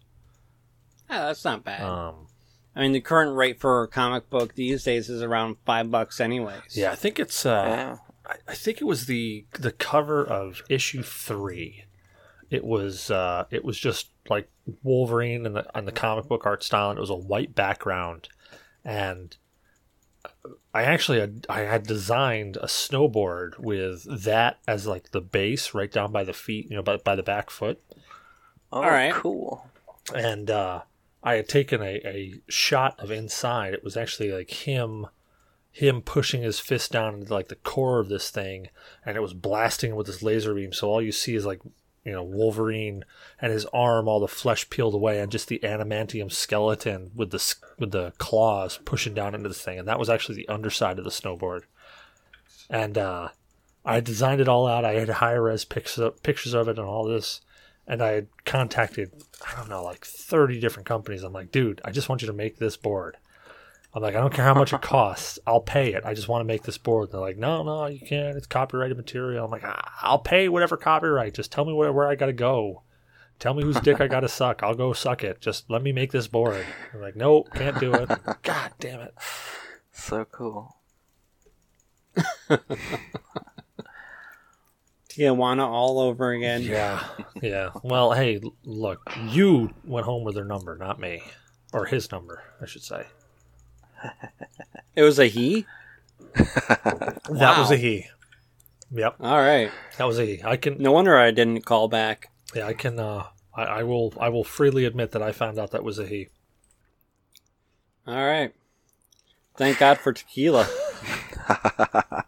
Yeah, that's not bad. Um I mean, the current rate for a comic book these days is around five bucks, anyways. Yeah, I think it's. Uh, Yeah. I, I think it was the the cover of issue three. It was. Uh, it was just like Wolverine and the on the comic book art style, and it was a white background, and I actually had, I had designed a snowboard with that as like the base, right down by the feet, you know, by, by the back foot Oh, All right. cool. and uh, I had taken a, a shot of inside. It was actually like him, him pushing his fist down into like the core of this thing, and it was blasting with this laser beam. So all you see is like you know Wolverine and his arm, all the flesh peeled away, and just the adamantium skeleton with the with the claws pushing down into this thing. And that was actually the underside of the snowboard. And uh, I designed it all out. I had high res pictures pictures of it and all this and I had contacted I don't know like 30 different companies. I'm like, dude, I just want you to make this board. I'm like, I don't care how much it costs. I'll pay it. I just want to make this board. They're like, no, no, you can't. It's copyrighted material. I'm like, "Ah, I'll pay whatever copyright. Just tell me where, where I got to go. Tell me whose dick I got to suck. I'll go suck it. Just let me make this board. I'm like, nope, can't do it. God damn it. So cool. Tijuana all over again. Yeah, yeah. Well, hey, look, you went home with their number, not me, or his number, I should say. It was a he. That was a he. Yep, All right. that was a he. I can, No wonder I didn't call back. yeah, I can. Uh, I, I will, I will freely admit that I found out that was a he. All right. Thank God for tequila.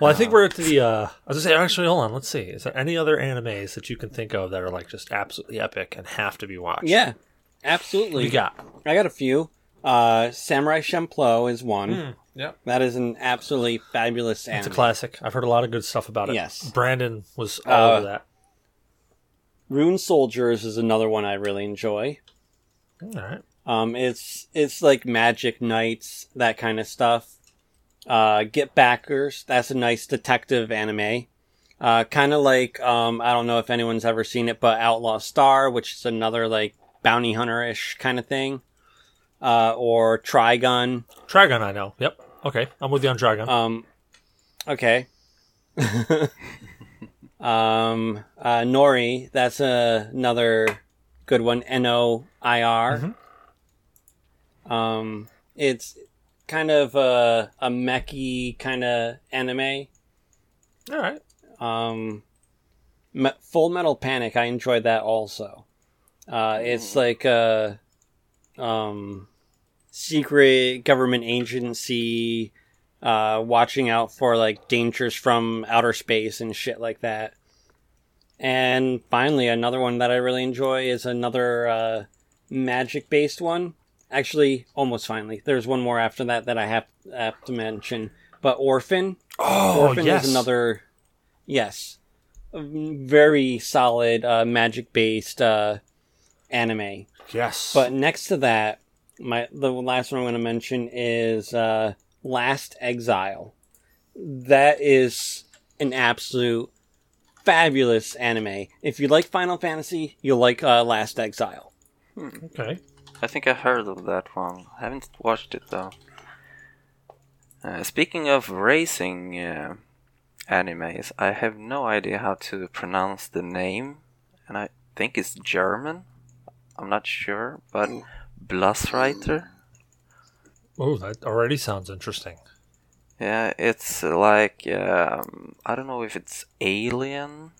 Well, I think we're at the. Uh, I was gonna say, actually, hold on. Let's see. Is there any other animes that you can think of that are like just absolutely epic and have to be watched? Yeah, absolutely. we got. I got a few. Uh, Samurai Champloo is one. Yeah, That is an absolutely fabulous Hmm. it's a classic. I've heard a lot of good stuff about it. Yes. Brandon was all Uh, over that. Rune Soldiers is another one I really enjoy. All right. Um, it's it's like Magic Knights, that kind of stuff. Uh, Get Backers, that's a nice detective anime. Uh, kind of like um, I don't know if anyone's ever seen it, but Outlaw Star, which is another like bounty hunter ish kind of thing. Uh, or Trigun. Trigon, I know. Yep. Okay, I'm with you on Trigun. Um, okay. um, uh, Nori, that's another good one. N O I R. Um, it's kind of a, a mechy kind of anime. all right. Um, Me- Full Metal Panic, I enjoyed that also. Uh, it's like a um, secret government agency uh, watching out for like dangers from outer space and shit like that. And finally, another one that I really enjoy is another uh, magic based one. Actually, almost finally. There's one more after that that I have, have to mention. But Orphen. Oh, Orphen yes. is another, yes, very solid uh, magic based uh, anime. Yes. But next to that, my the last one I'm going to mention is uh, Last Exile. That is an absolute fabulous anime. If you like Final Fantasy, you'll like uh, Last Exile. okay. I think I heard of that one. I haven't watched it though. Uh, speaking of racing uh, animes, I have no idea how to pronounce the name, and I think it's German. I'm not sure, but Blassreiter. Oh, that already sounds interesting. Yeah, it's like um, I don't know if it's alien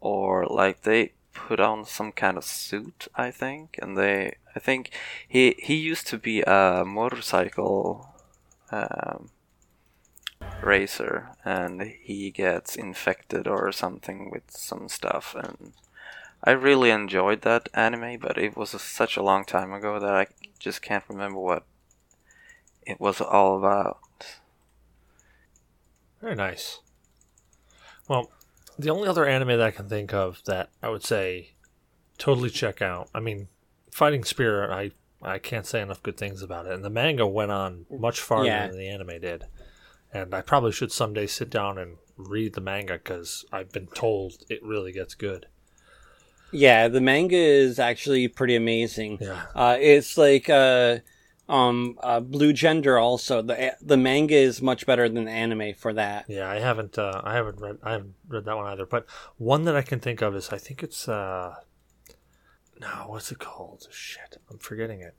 or like they put on some kind of suit. I think, and they I think he he used to be a motorcycle um, racer, and he gets infected or something with some stuff, and I really enjoyed that anime, but it was such a long time ago that I just can't remember what it was all about. Very nice. Well, the only other anime that I can think of that I would say totally check out. I mean, Fighting Spirit, I I can't say enough good things about it, and the manga went on much farther Yeah. than the anime did. And I probably should someday sit down and read the manga because I've been told it really gets good. Yeah, the manga is actually pretty amazing. Yeah. Uh, it's like uh, um, uh, Blue Gender. Also, the the manga is much better than the anime for that. Yeah, I haven't uh, I haven't read I haven't read that one either. But one that I can think of is I think it's uh no, what's it called? Shit, I'm forgetting it.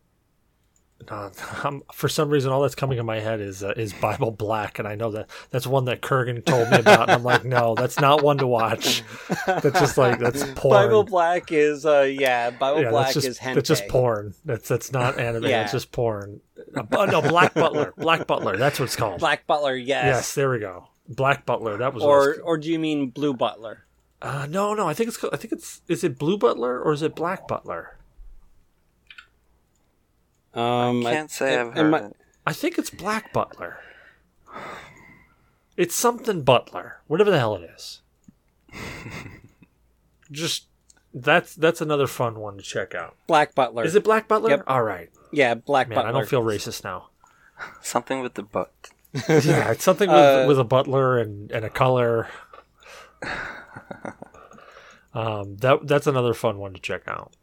I'm, for some reason, all that's coming in my head is uh, is Bible Black, and I know that that's one that Kurgan told me about, and I'm like, no, that's not one to watch. That's just like that's porn. Bible Black is uh, yeah, Bible yeah, Black just is hentai. that's just porn. That's that's not anime. Yeah. That's just porn. Uh, no, Black Butler. Black Butler. That's what it's called. Black Butler, yes. Yes, there we go. Black Butler. That was it was Or or do you mean Blue Butler? Uh, no, no. I think it's. I think it's. Is it Blue Butler or is it Black Butler? Um, I can't say it- I've heard might- it. I think it's Black Butler. It's something Butler, whatever the hell it is. Just that's that's another fun one to check out. Black Butler. Is it Black Butler? Yep. All right, Yeah, Black man. Butler. I don't feel racist now. Something with the butt. yeah, it's something with, Uh, with a butler and, and a color. Um, that that's another fun one to check out.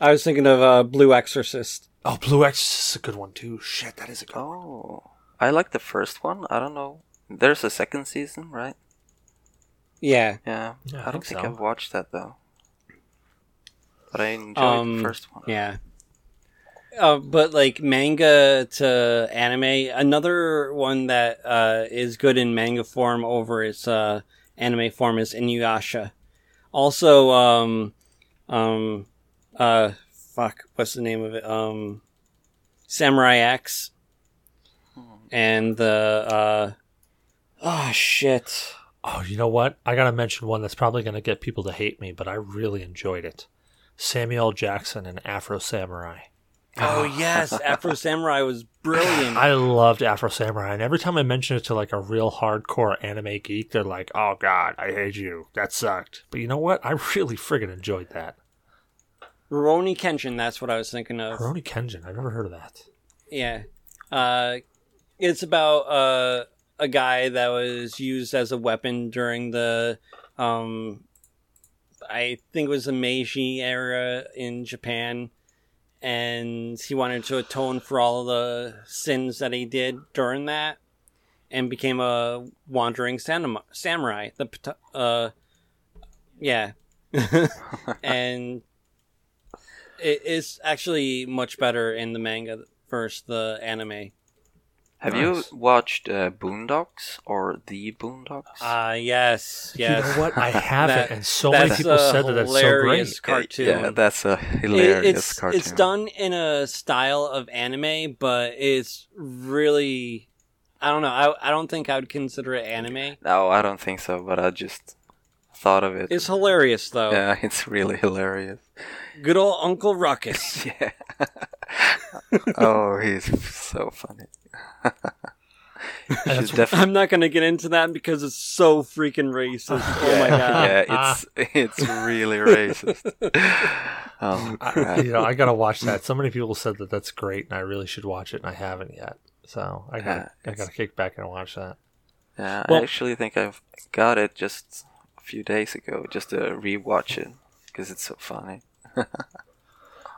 I was thinking of uh, Blue Exorcist. Oh, Blue Exorcist is a good one too. Shit, that is a good one. Oh, I like the first one. I don't know. There's a second season, right? Yeah. Yeah. Yeah, I I don't think think, so. I've watched that though. But I enjoyed Um, the first one. Yeah. Uh, but like manga to anime, another one that uh, is good in manga form over its uh, anime form is Inuyasha. Also, um, um, uh, fuck, what's the name of it? Um, Samurai X, and the uh, Oh shit. Oh, you know what? I gotta mention one that's probably gonna get people to hate me, but I really enjoyed it. Samuel Jackson and Afro Samurai. Oh yes, Afro Samurai was brilliant. I loved Afro Samurai, and every time I mention it to like a real hardcore anime geek, they're like, "Oh God, I hate you. That sucked." But you know what? I really friggin' enjoyed that. Rurouni Kenshin, that's what I was thinking of. Rurouni Kenshin. I've never heard of that. Yeah. Uh, it's about uh, a guy that was used as a weapon during the, um, I think it was the Meiji era in Japan. And he wanted to atone for all the sins that he did during that and became a wandering samurai. The, uh, yeah. and it is actually much better in the manga versus the anime. Have Nice. you watched uh, Boondocks or The Boondocks? Ah, yes, yes. You know what? I haven't, That- and so many people said that that's so great. cartoon. Yeah, that's a It- hilarious it's cartoon. it's done in a style of anime, but it's really I don't know. I I don't think I would consider it anime. No, I don't think so, but I just thought of it. It's hilarious though. yeah, it's really hilarious. Good old Uncle Ruckus. Yeah. oh, he's so funny. You should That's- definitely. I'm not gonna get into that because it's so freaking racist. Oh my god. Yeah, it's it's really racist. Oh, I, crap. you know, I gotta watch that. So many people said that that's great, and I really should watch it, and I haven't yet. So I got Yeah, to I got to kick back and watch that. Yeah, Well- I actually think I've got it just a few days ago, just to rewatch it because it's so funny.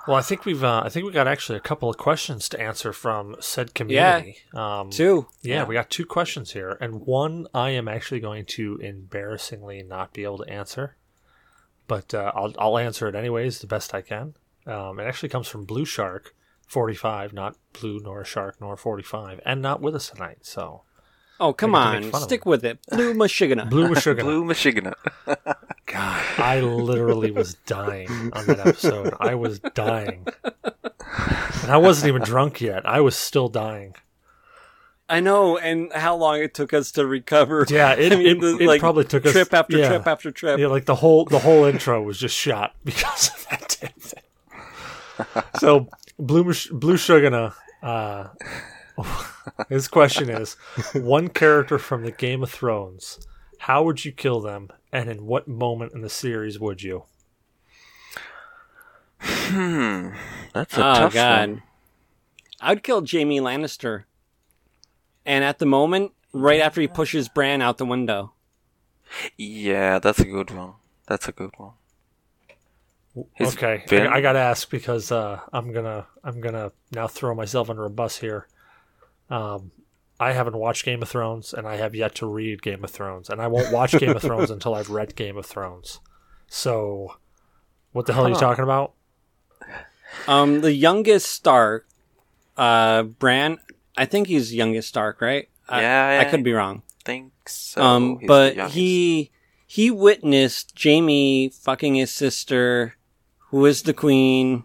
Well, I think we've uh, I think we got actually a couple of questions to answer from said community. Um, Two. Yeah, Yeah. we got two questions here, and one I am actually going to embarrassingly not be able to answer, but uh, I'll I'll answer it anyways, the best I can. Um, it actually comes from Blue Shark forty five, not Blue nor a Shark nor forty five, and not with us tonight. So Oh come I get to make on, stick with it. Blue Michigana. Blue Sugar. Blue Michigan. God, I literally was dying on that episode. I was dying, and I wasn't even drunk yet. I was still dying. I know, and how long it took us to recover. Yeah, it, I mean, it, the, it like, probably took us trip after yeah. trip after trip. Yeah, like the whole the whole intro was just shot because of that damn thing. So blue Mish- blue Shugana, uh, his question is: one character from the Game of Thrones, how would you kill them, and in what moment in the series would you? Hmm, that's a oh tough god, one. I'd kill Jaime Lannister. And at the moment, right after he pushes Bran out the window. Yeah, that's a good one. That's a good one. His okay, fin- I, I got to ask because uh, I'm gonna I'm gonna now throw myself under a bus here. Um, I haven't watched Game of Thrones, and I have yet to read Game of Thrones, and I won't watch Game of Thrones until I've read Game of Thrones. So, what the hell are you talking about? Um, the youngest Stark, uh, Bran. I think he's youngest Stark, right? I- Yeah, I, yeah. could be wrong. think so. um, He's but he he witnessed Jaime fucking his sister, who is the queen,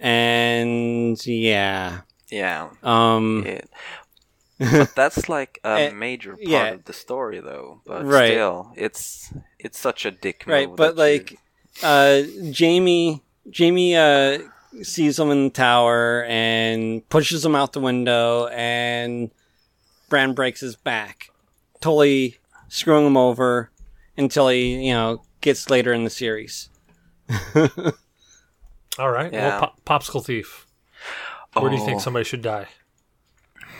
and yeah, Yeah. um, yeah. but that's like a Eh, major part yeah. of the story, though. But Right. still, it's it's such a dick move. right. But that you- like, uh, Jaime, Jaime, uh, sees him in the tower and pushes him out the window, and Bran breaks his back, totally screwing him over until he, you know, gets later in the series. All right, Yeah. well, Pop- Popsicle Thief. Where do you think Oh. somebody should die?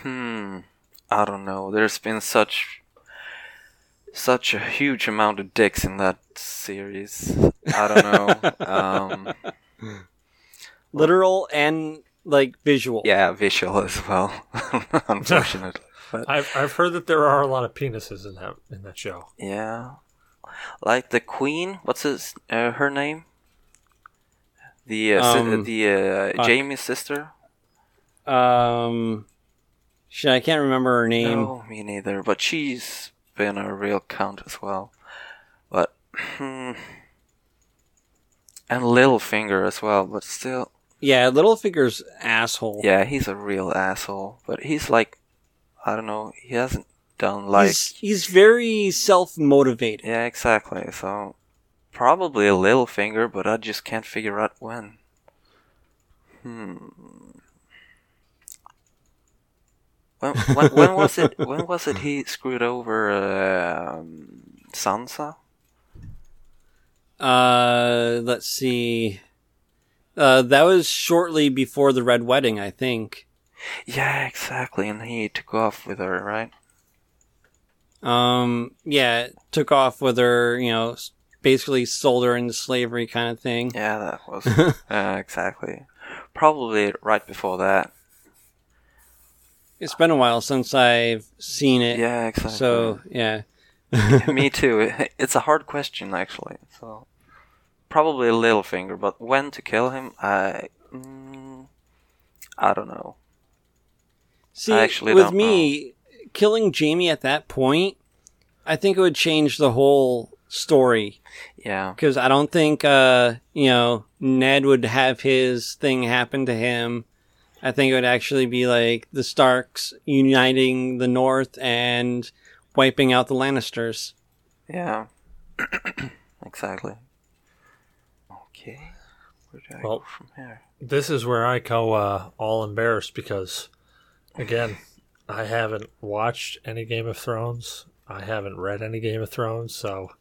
Hmm. I don't know. There's been such such a huge amount of dicks in that series. I don't know. um, literal and like visual. yeah, visual as well. Unfortunately, but I've I've heard that there are a lot of penises in that in that show. yeah, like the queen. What's his uh, her name? The uh, si- Um, the uh, fuck. Jaime's sister. Um, she, I can't remember her name. No, me neither. But she's been a real count as well. But hmm. and Littlefinger as well. But still, Yeah, Littlefinger's asshole. yeah, he's a real asshole. But he's like, I don't know. He hasn't done like he's, he's very self motivated. yeah, exactly. So probably a Littlefinger, but I just can't figure out when. Hmm. When, when, when was it? When was it he screwed over um, Sansa? Uh, let's see. Uh, that was shortly before the Red Wedding, I think. Yeah, exactly. And he took off with her, right? Um, yeah, took off with her, you know, basically sold her into slavery kind of thing. Yeah, that was uh, exactly. Probably right before that. It's been a while since I've seen it. Yeah, exactly. So, yeah. Me too. It's a hard question, actually. So probably a Littlefinger, but when to kill him, I mm, I don't know. See, with me, killing Jaime at that point, I think it would change the whole story. Yeah, Because I don't think, uh, you know, Ned would have his thing happen to him. I think it would actually be like the Starks uniting the North and wiping out the Lannisters. yeah, exactly. Okay, where do I Well- go from here? This is where I go uh, all embarrassed because, again, I haven't watched any Game of Thrones. I haven't read any Game of Thrones, so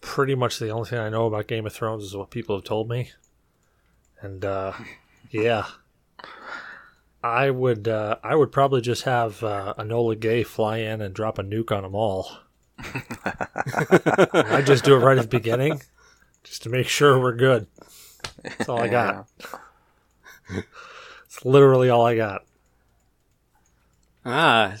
pretty much the only thing I know about Game of Thrones is what people have told me. And uh, yeah, I would uh, I would probably just have uh, Enola Gay fly in and drop a nuke on them all. I just do it right at the beginning, just to make sure we're good. That's all I got. It's literally all I got. Ah,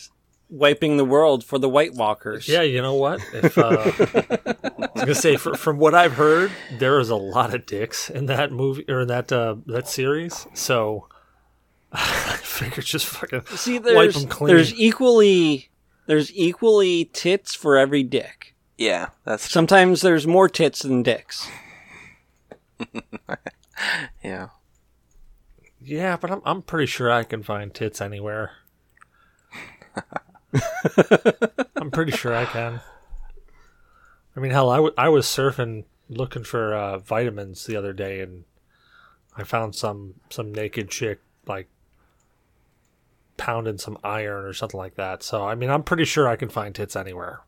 wiping the world for the White Walkers. Yeah, you know what? If uh, I was gonna say, fr from what I've heard, there is a lot of dicks in that movie or in that uh, that series. So I figured just fucking See, wipe there's, them clean. there's equally there's equally tits for every dick. Yeah, that's Sometimes there's more tits than dicks. yeah. yeah, but I'm I'm pretty sure I can find tits anywhere. I'm pretty sure I can. I mean, hell, I, w- I was surfing looking for uh, vitamins the other day, and I found some some naked chick like pounding some iron or something like that. So I mean, I'm pretty sure I can find tits anywhere.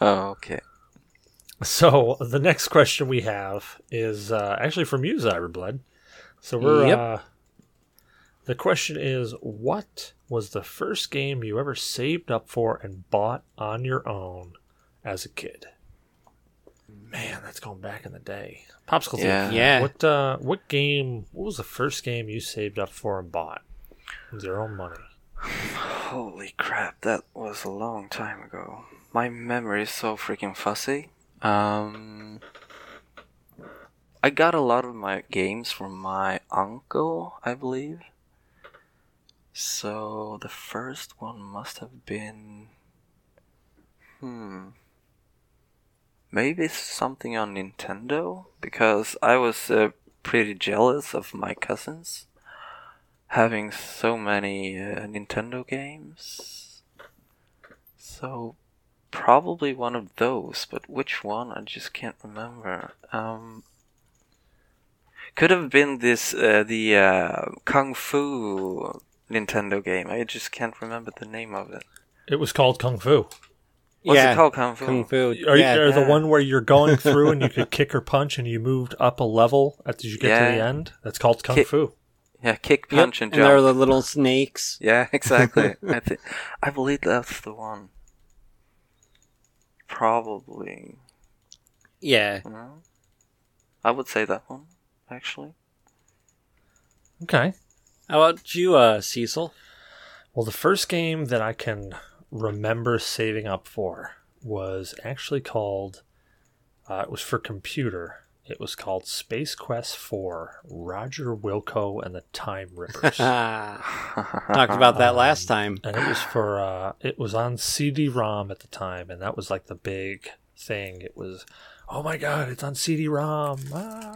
Oh, okay. So the next question we have is uh, actually from you, Zyberblood. So we're Yep. uh, the question is, what was the first game you ever saved up for and bought on your own as a kid? Man, that's going back in the day. Popsicle. Yeah. Yeah. What uh, what game? What was the first game you saved up for and bought with your own money? Holy crap, that was a long time ago. My memory is so freaking fuzzy. Um, I got a lot of my games from my uncle, I believe. So the first one must have been. Hmm. Maybe something on Nintendo? Because I was uh, pretty jealous of my cousins having so many uh, Nintendo games. So probably one of those, but which one I just can't remember. Um, could have been this uh, the uh, Kung Fu Nintendo game. I just can't remember the name of it. It was called Kung Fu. What's yeah, it called? Kung Fu. Kung Fu. Are, yeah, you, are the one where you're going through and you could kick or punch and you moved up a level after you get to the end? That's called Kung Kick- Fu. Yeah, kick, Yep, punch, and jump. and there are the little snakes. Yeah, exactly. I think I believe that's the one. Probably. Yeah. No? I would say that one, actually. Okay. How about you, uh, Cecil? Well, the first game that I can remember saving up for was actually called. Uh, it was for computer. It was called Space Quest 4 Roger Wilco and the Time Rippers. Talked about that last time. and it was for uh it was on CD-ROM at the time and that was like the big thing. It was oh my god, it's on CD-ROM. Ah.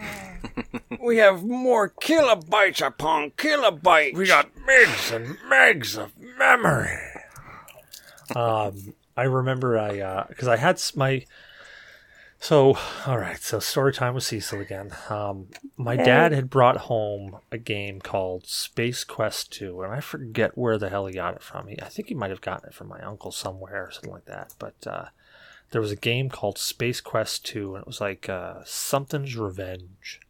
we have more kilobytes upon kilobytes. We got megs and megs of memory. Um, I remember I because I had my. So all right, so story time with Cecil again. Um, my dad had brought home a game called Space Quest Two, and I forget where the hell he got it from. He, I think he might have gotten it from my uncle somewhere or something like that. But uh, there was a game called Space Quest Two, and it was like uh, something's revenge.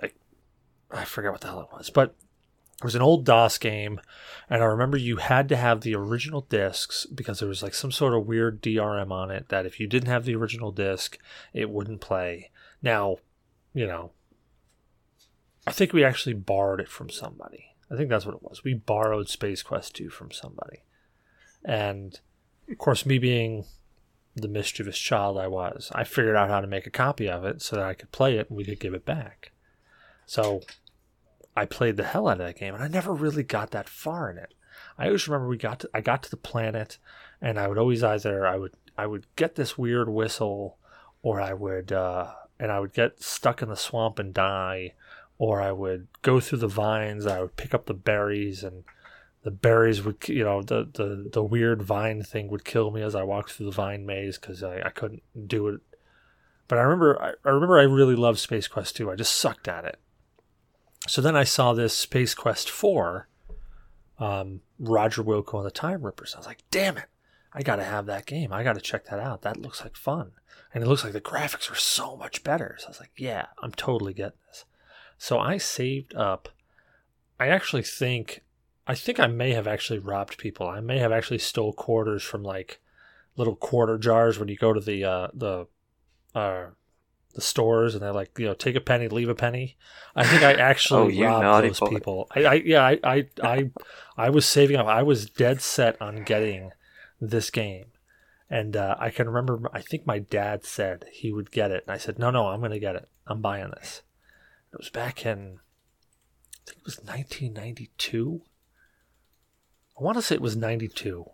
Like I forget what the hell it was, but it was an old DOS game, and I remember you had to have the original discs because there was like some sort of weird DRM on it that if you didn't have the original disc, it wouldn't play. Now, you know, I think we actually borrowed it from somebody. I think that's what it was. We borrowed Space Quest 2 from somebody. And of course, me being the mischievous child I was, I figured out how to make a copy of it so that I could play it and we could give it back. So I played the hell out of that game, and I never really got that far in it. I always remember we got to, I got to the planet, and I would always either I would I would get this weird whistle, or I would uh, and I would get stuck in the swamp and die, or I would go through the vines. I would pick up the berries, and the berries would you know the the, the weird vine thing would kill me as I walked through the vine maze because I, I couldn't do it. But I remember I, I remember I really loved Space Quest 2. I just sucked at it. So then I saw this Space Quest 4, um, Roger Wilco and the Time Rippers. I was like, damn it, I got to have that game. I got to check that out. That looks like fun. And it looks like the graphics are so much better. So I was like, yeah, I'm totally getting this. So I saved up. I actually think, I think I may have actually robbed people. I may have actually stole quarters from like little quarter jars when you go to the, uh, the, uh, the stores and they're like, you know, take a penny, leave a penny. I think I actually Oh, robbed those boy. people. I, I yeah, I, I, I, I was saving up. I was dead set on getting this game, and uh, I can remember. I think my dad said he would get it, and I said, no, no, I'm going to get it. I'm buying this. It was back in, I think it was 1992. I want to say it was 92,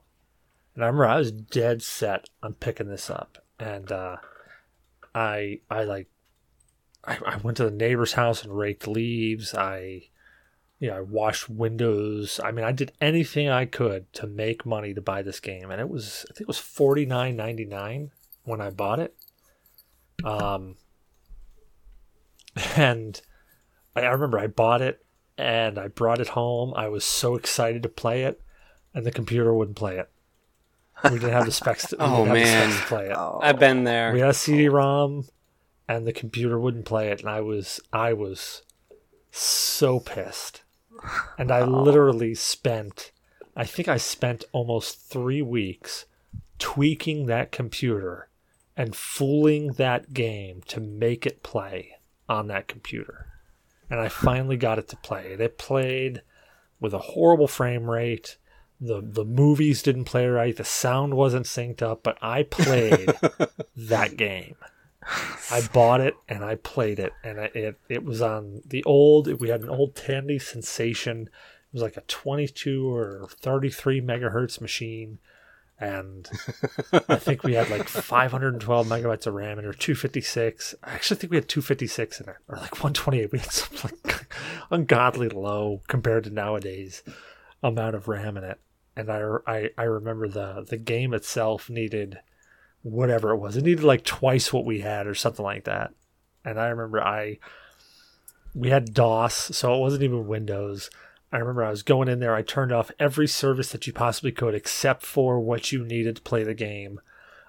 and I remember I was dead set on picking this up, and. uh I I like I, I went to the neighbor's house and raked leaves. I you know, I washed windows. I mean, I did anything I could to make money to buy this game, and it was I think it was forty nine ninety nine when I bought it. Um, and I, I remember I bought it and I brought it home. I was so excited to play it, and the computer wouldn't play it. We didn't have the specs. To, Oh, didn't the man. specs to play it. Oh, I've been there. We had a CD-ROM, and the computer wouldn't play it, and I was I was so pissed, and I oh. literally spent, I think I spent almost three weeks tweaking that computer and fooling that game to make it play on that computer, and I finally got it to play. It played with a horrible frame rate. The the movies didn't play right. The sound wasn't synced up, but I played that game. I bought it and I played it, and I, it it was on the old. We had an old Tandy Sensation. It was like a 22 or 33 megahertz machine, and I think we had like 512 megabytes of RAM and or 256. I actually think we had 256 in it, or like 128. We had some like ungodly low compared to nowadays amount of RAM in it. And I, I, I remember the the game itself needed whatever it was. It needed like twice what we had or something like that. And I remember I we had DOS, so it wasn't even Windows. I remember I was going in there, I turned off every service that you possibly could except for what you needed to play the game.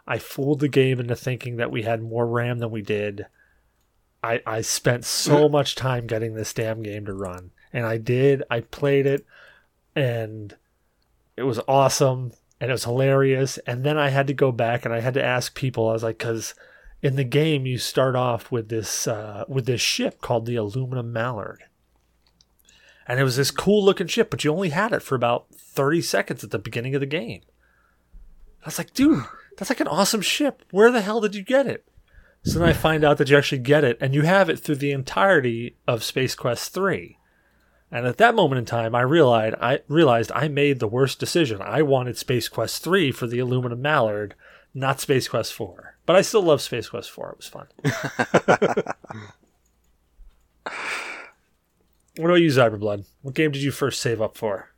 I fooled the game into thinking that we had more RAM than we did. I, I spent so mm. much time getting this damn game to run. And I did. I played it and it was awesome and it was hilarious. And then I had to go back and I had to ask people. I was like, because in the game you start off with this uh, with this ship called the aluminum mallard, and it was this cool looking ship, but you only had it for about thirty seconds at the beginning of the game. I was like, dude, that's like an awesome ship. Where the hell did you get it? So then I find out that you actually get it, and you have it through the entirety of Space Quest Three. And at that moment in time, I realized I realized I made the worst decision. I wanted Space Quest three for the aluminum mallard, not Space Quest four. But I still love Space Quest four. It was fun. What about you, Zyberblood? What game did you first save up for?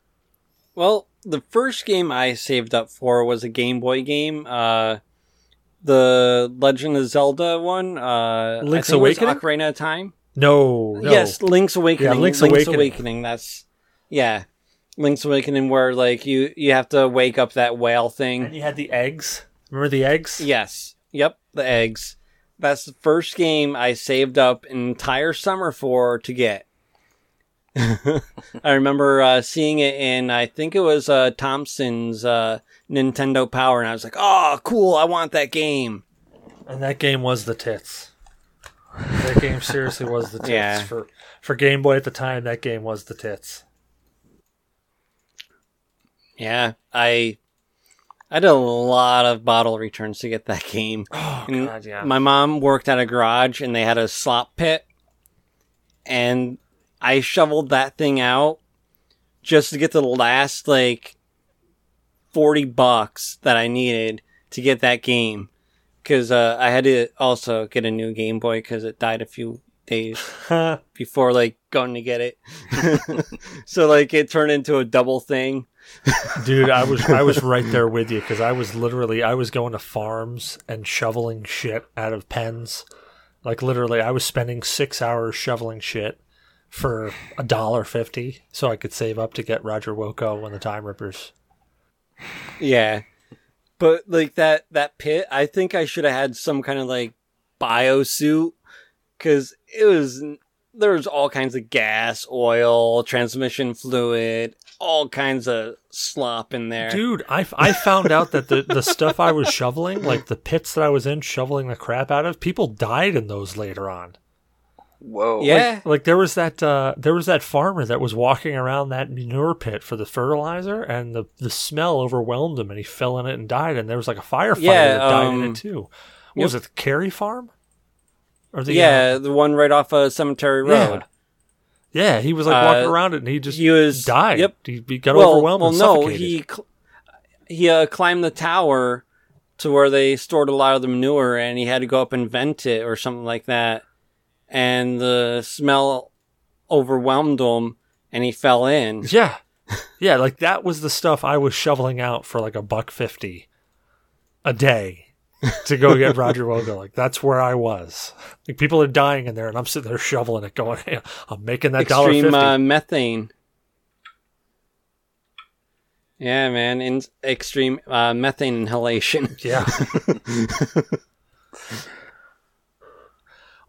Well, the first game I saved up for was a Game Boy game. Uh, the Legend of Zelda one. Uh, Link's I think it was Awakening? Ocarina of Time. No, no. Yes, Link's Awakening. Yeah, Link's Link's, Awakening. Awakening. That's yeah, Link's Awakening, where like you you have to wake up that whale And thing. you had the eggs. Remember the eggs? Yes. Yep. The eggs. That's the first game I saved up an entire summer for to get. I remember uh, seeing it in, I think it was uh, Thompson's uh, Nintendo Power, and I was like, "Oh, cool! I want that game." And that game was the tits. That game seriously was the tits. Yeah. For for Game Boy at the time, that game was the tits. Yeah, I I did a lot of bottle returns to get that game. Oh And god, yeah. My mom worked at a garage and they had a slop pit. And I shoveled that thing out just to get the last like 40 bucks that I needed to get that game. Cause, uh, I had to also get a new Game Boy cause it died a few days before like going to get it. so like it turned into a double thing. Dude, I was I was right there with you because I was literally I was going to farms and shoveling shit out of pens. Like literally, I was spending six hours shoveling shit for a dollar fifty, so I could save up to get Roger Wilco and the Time Rippers. Yeah. But like that that pit, I think I should have had some kind of like bio suit cuz it was there was all kinds of gas, oil, transmission fluid, all kinds of slop in there. Dude, I, I found out that the, the stuff I was shoveling, like the pits that I was in shoveling the crap out of, people died in those later on. Whoa. Yeah. Like there was that uh, there was that farmer that was walking around that manure pit for the fertilizer, and the the smell overwhelmed him, and he fell in it and died. And there was like a firefighter Yeah, that died in um, it too. What was it the Carey Farm? Or the yeah, uh, the one right off of Cemetery Road. yeah, yeah. He was like walking Uh, around it, and he just he was- died. yep. he, he got well, overwhelmed well, and no, he cl- he uh, climbed the tower to where they stored a lot of the manure, and he had to go up and vent it or something like that. And the smell overwhelmed him, and he fell in. Yeah. Yeah, like that was the stuff I was shoveling out for like a buck fifty a day to go get Roger Wilco. Like that's where I was. Like people are dying in there and I'm sitting there shoveling it going, hey, I'm making that dollar Extreme fifty. uh, methane. Yeah, man, in extreme uh, methane inhalation. yeah.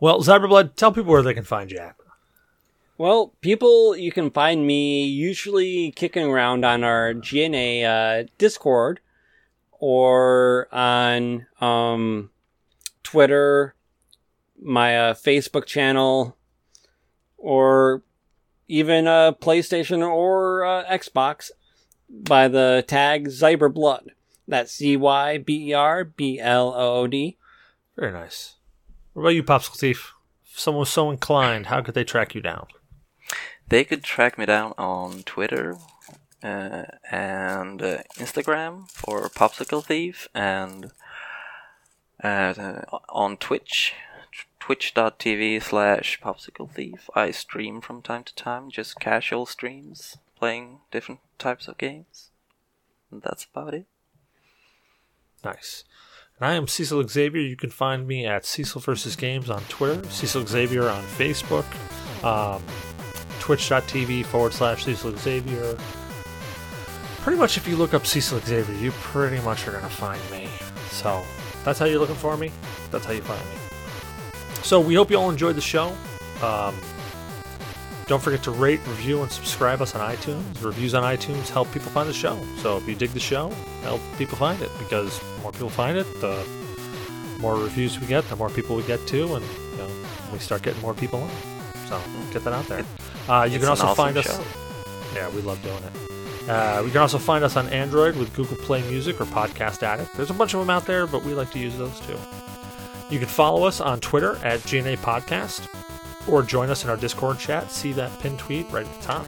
well, Zyberblood, tell people where they can find you at. Well, people, you can find me usually kicking around on our GNA uh, Discord or on um, Twitter, my uh, Facebook channel, or even uh, PlayStation or uh, Xbox by the tag Zyberblood. That's C Y B E R B L O O D. Very nice. What about you, Popsicle Thief? If someone was so inclined, how could they track you down? They could track me down on Twitter uh, and uh, Instagram for Popsicle Thief and uh, on Twitch, twitch.tv slash Popsicle Thief. I stream from time to time, just casual streams, playing different types of games. And that's about it. Nice. And I am Cecil Xavier. You can find me at Cecil vs. Games on Twitter, Cecil Xavier on Facebook, um, twitch.tv forward slash Cecil Xavier. Pretty much if you look up Cecil Xavier, you pretty much are going to find me. So that's how you're looking for me. That's how you find me. So we hope you all enjoyed the show. Um, don't forget to rate, review, and subscribe us on iTunes. Reviews on iTunes help people find the show. So if you dig the show, help people find it because the more people find it, the more reviews we get, the more people we get to, and you know, we start getting more people on. So get that out there. Uh, you It's can an also awesome find us. show. Yeah, we love doing it. Uh, we can also find us on Android with Google Play Music or Podcast Addict. There's a bunch of them out there, but we like to use those too. You can follow us on Twitter at GNA Podcast or join us in our Discord chat. See that pinned tweet right at the top.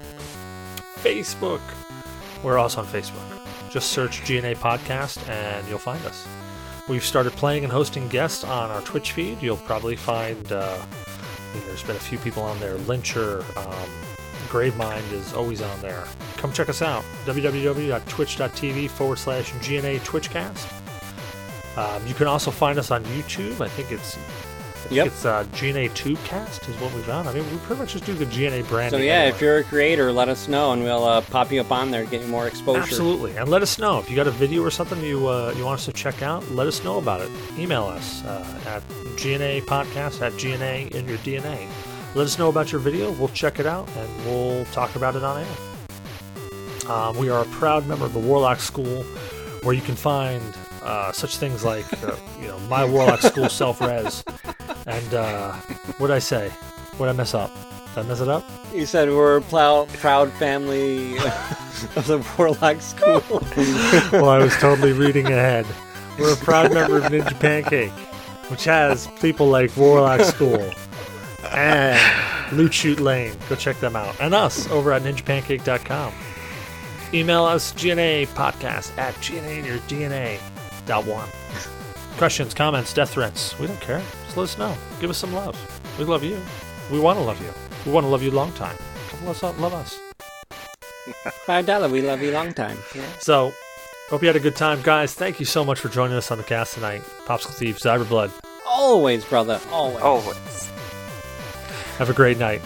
Facebook. We're also on Facebook. Just search GNA Podcast and you'll find us. We've started playing and hosting guests on our Twitch feed. You'll probably find uh, there's been a few people on there. Lyncher, um, Gravemind is always on there. Come check us out. www.twitch.tv forward slash GNA Twitchcast. Um, you can also find us on YouTube. I think it's Yep. it's uh, GNA Tubecast is what we've done. I mean, we pretty much just do the GNA branding. So yeah, anyway. if you're a creator, let us know and we'll uh, pop you up on there, get you more exposure. Absolutely, and let us know if you got a video or something you uh, you want us to check out. Let us know about it. Email us uh, at GNA Podcast at GNA in your DNA. Let us know about your video. We'll check it out and we'll talk about it on air. Um, we are a proud member of the Warlock School, where you can find uh, such things like uh, you know my Warlock School self res and uh, what did I say? What did I mess up? Did I mess it up? You said we're a plow- proud family of the Warlock School. well, I was totally reading ahead. We're a proud member of Ninja Pancake, which has people like Warlock School and Loot Shoot Lane. Go check them out. And us over at ninjapancake.com. Email us GNA podcast at GNA in your DNA dot one. Questions, comments, death threats. We don't care. Just let us know. Give us some love. We love you. We want to love you. We want to love you long time. Come love us. Love us. Five dollar, we love you long time. So, hope you had a good time, guys. Thank you so much for joining us on the cast tonight. Popsicle Thief, Zyberblood. Always, brother, always. Always. Have a great night.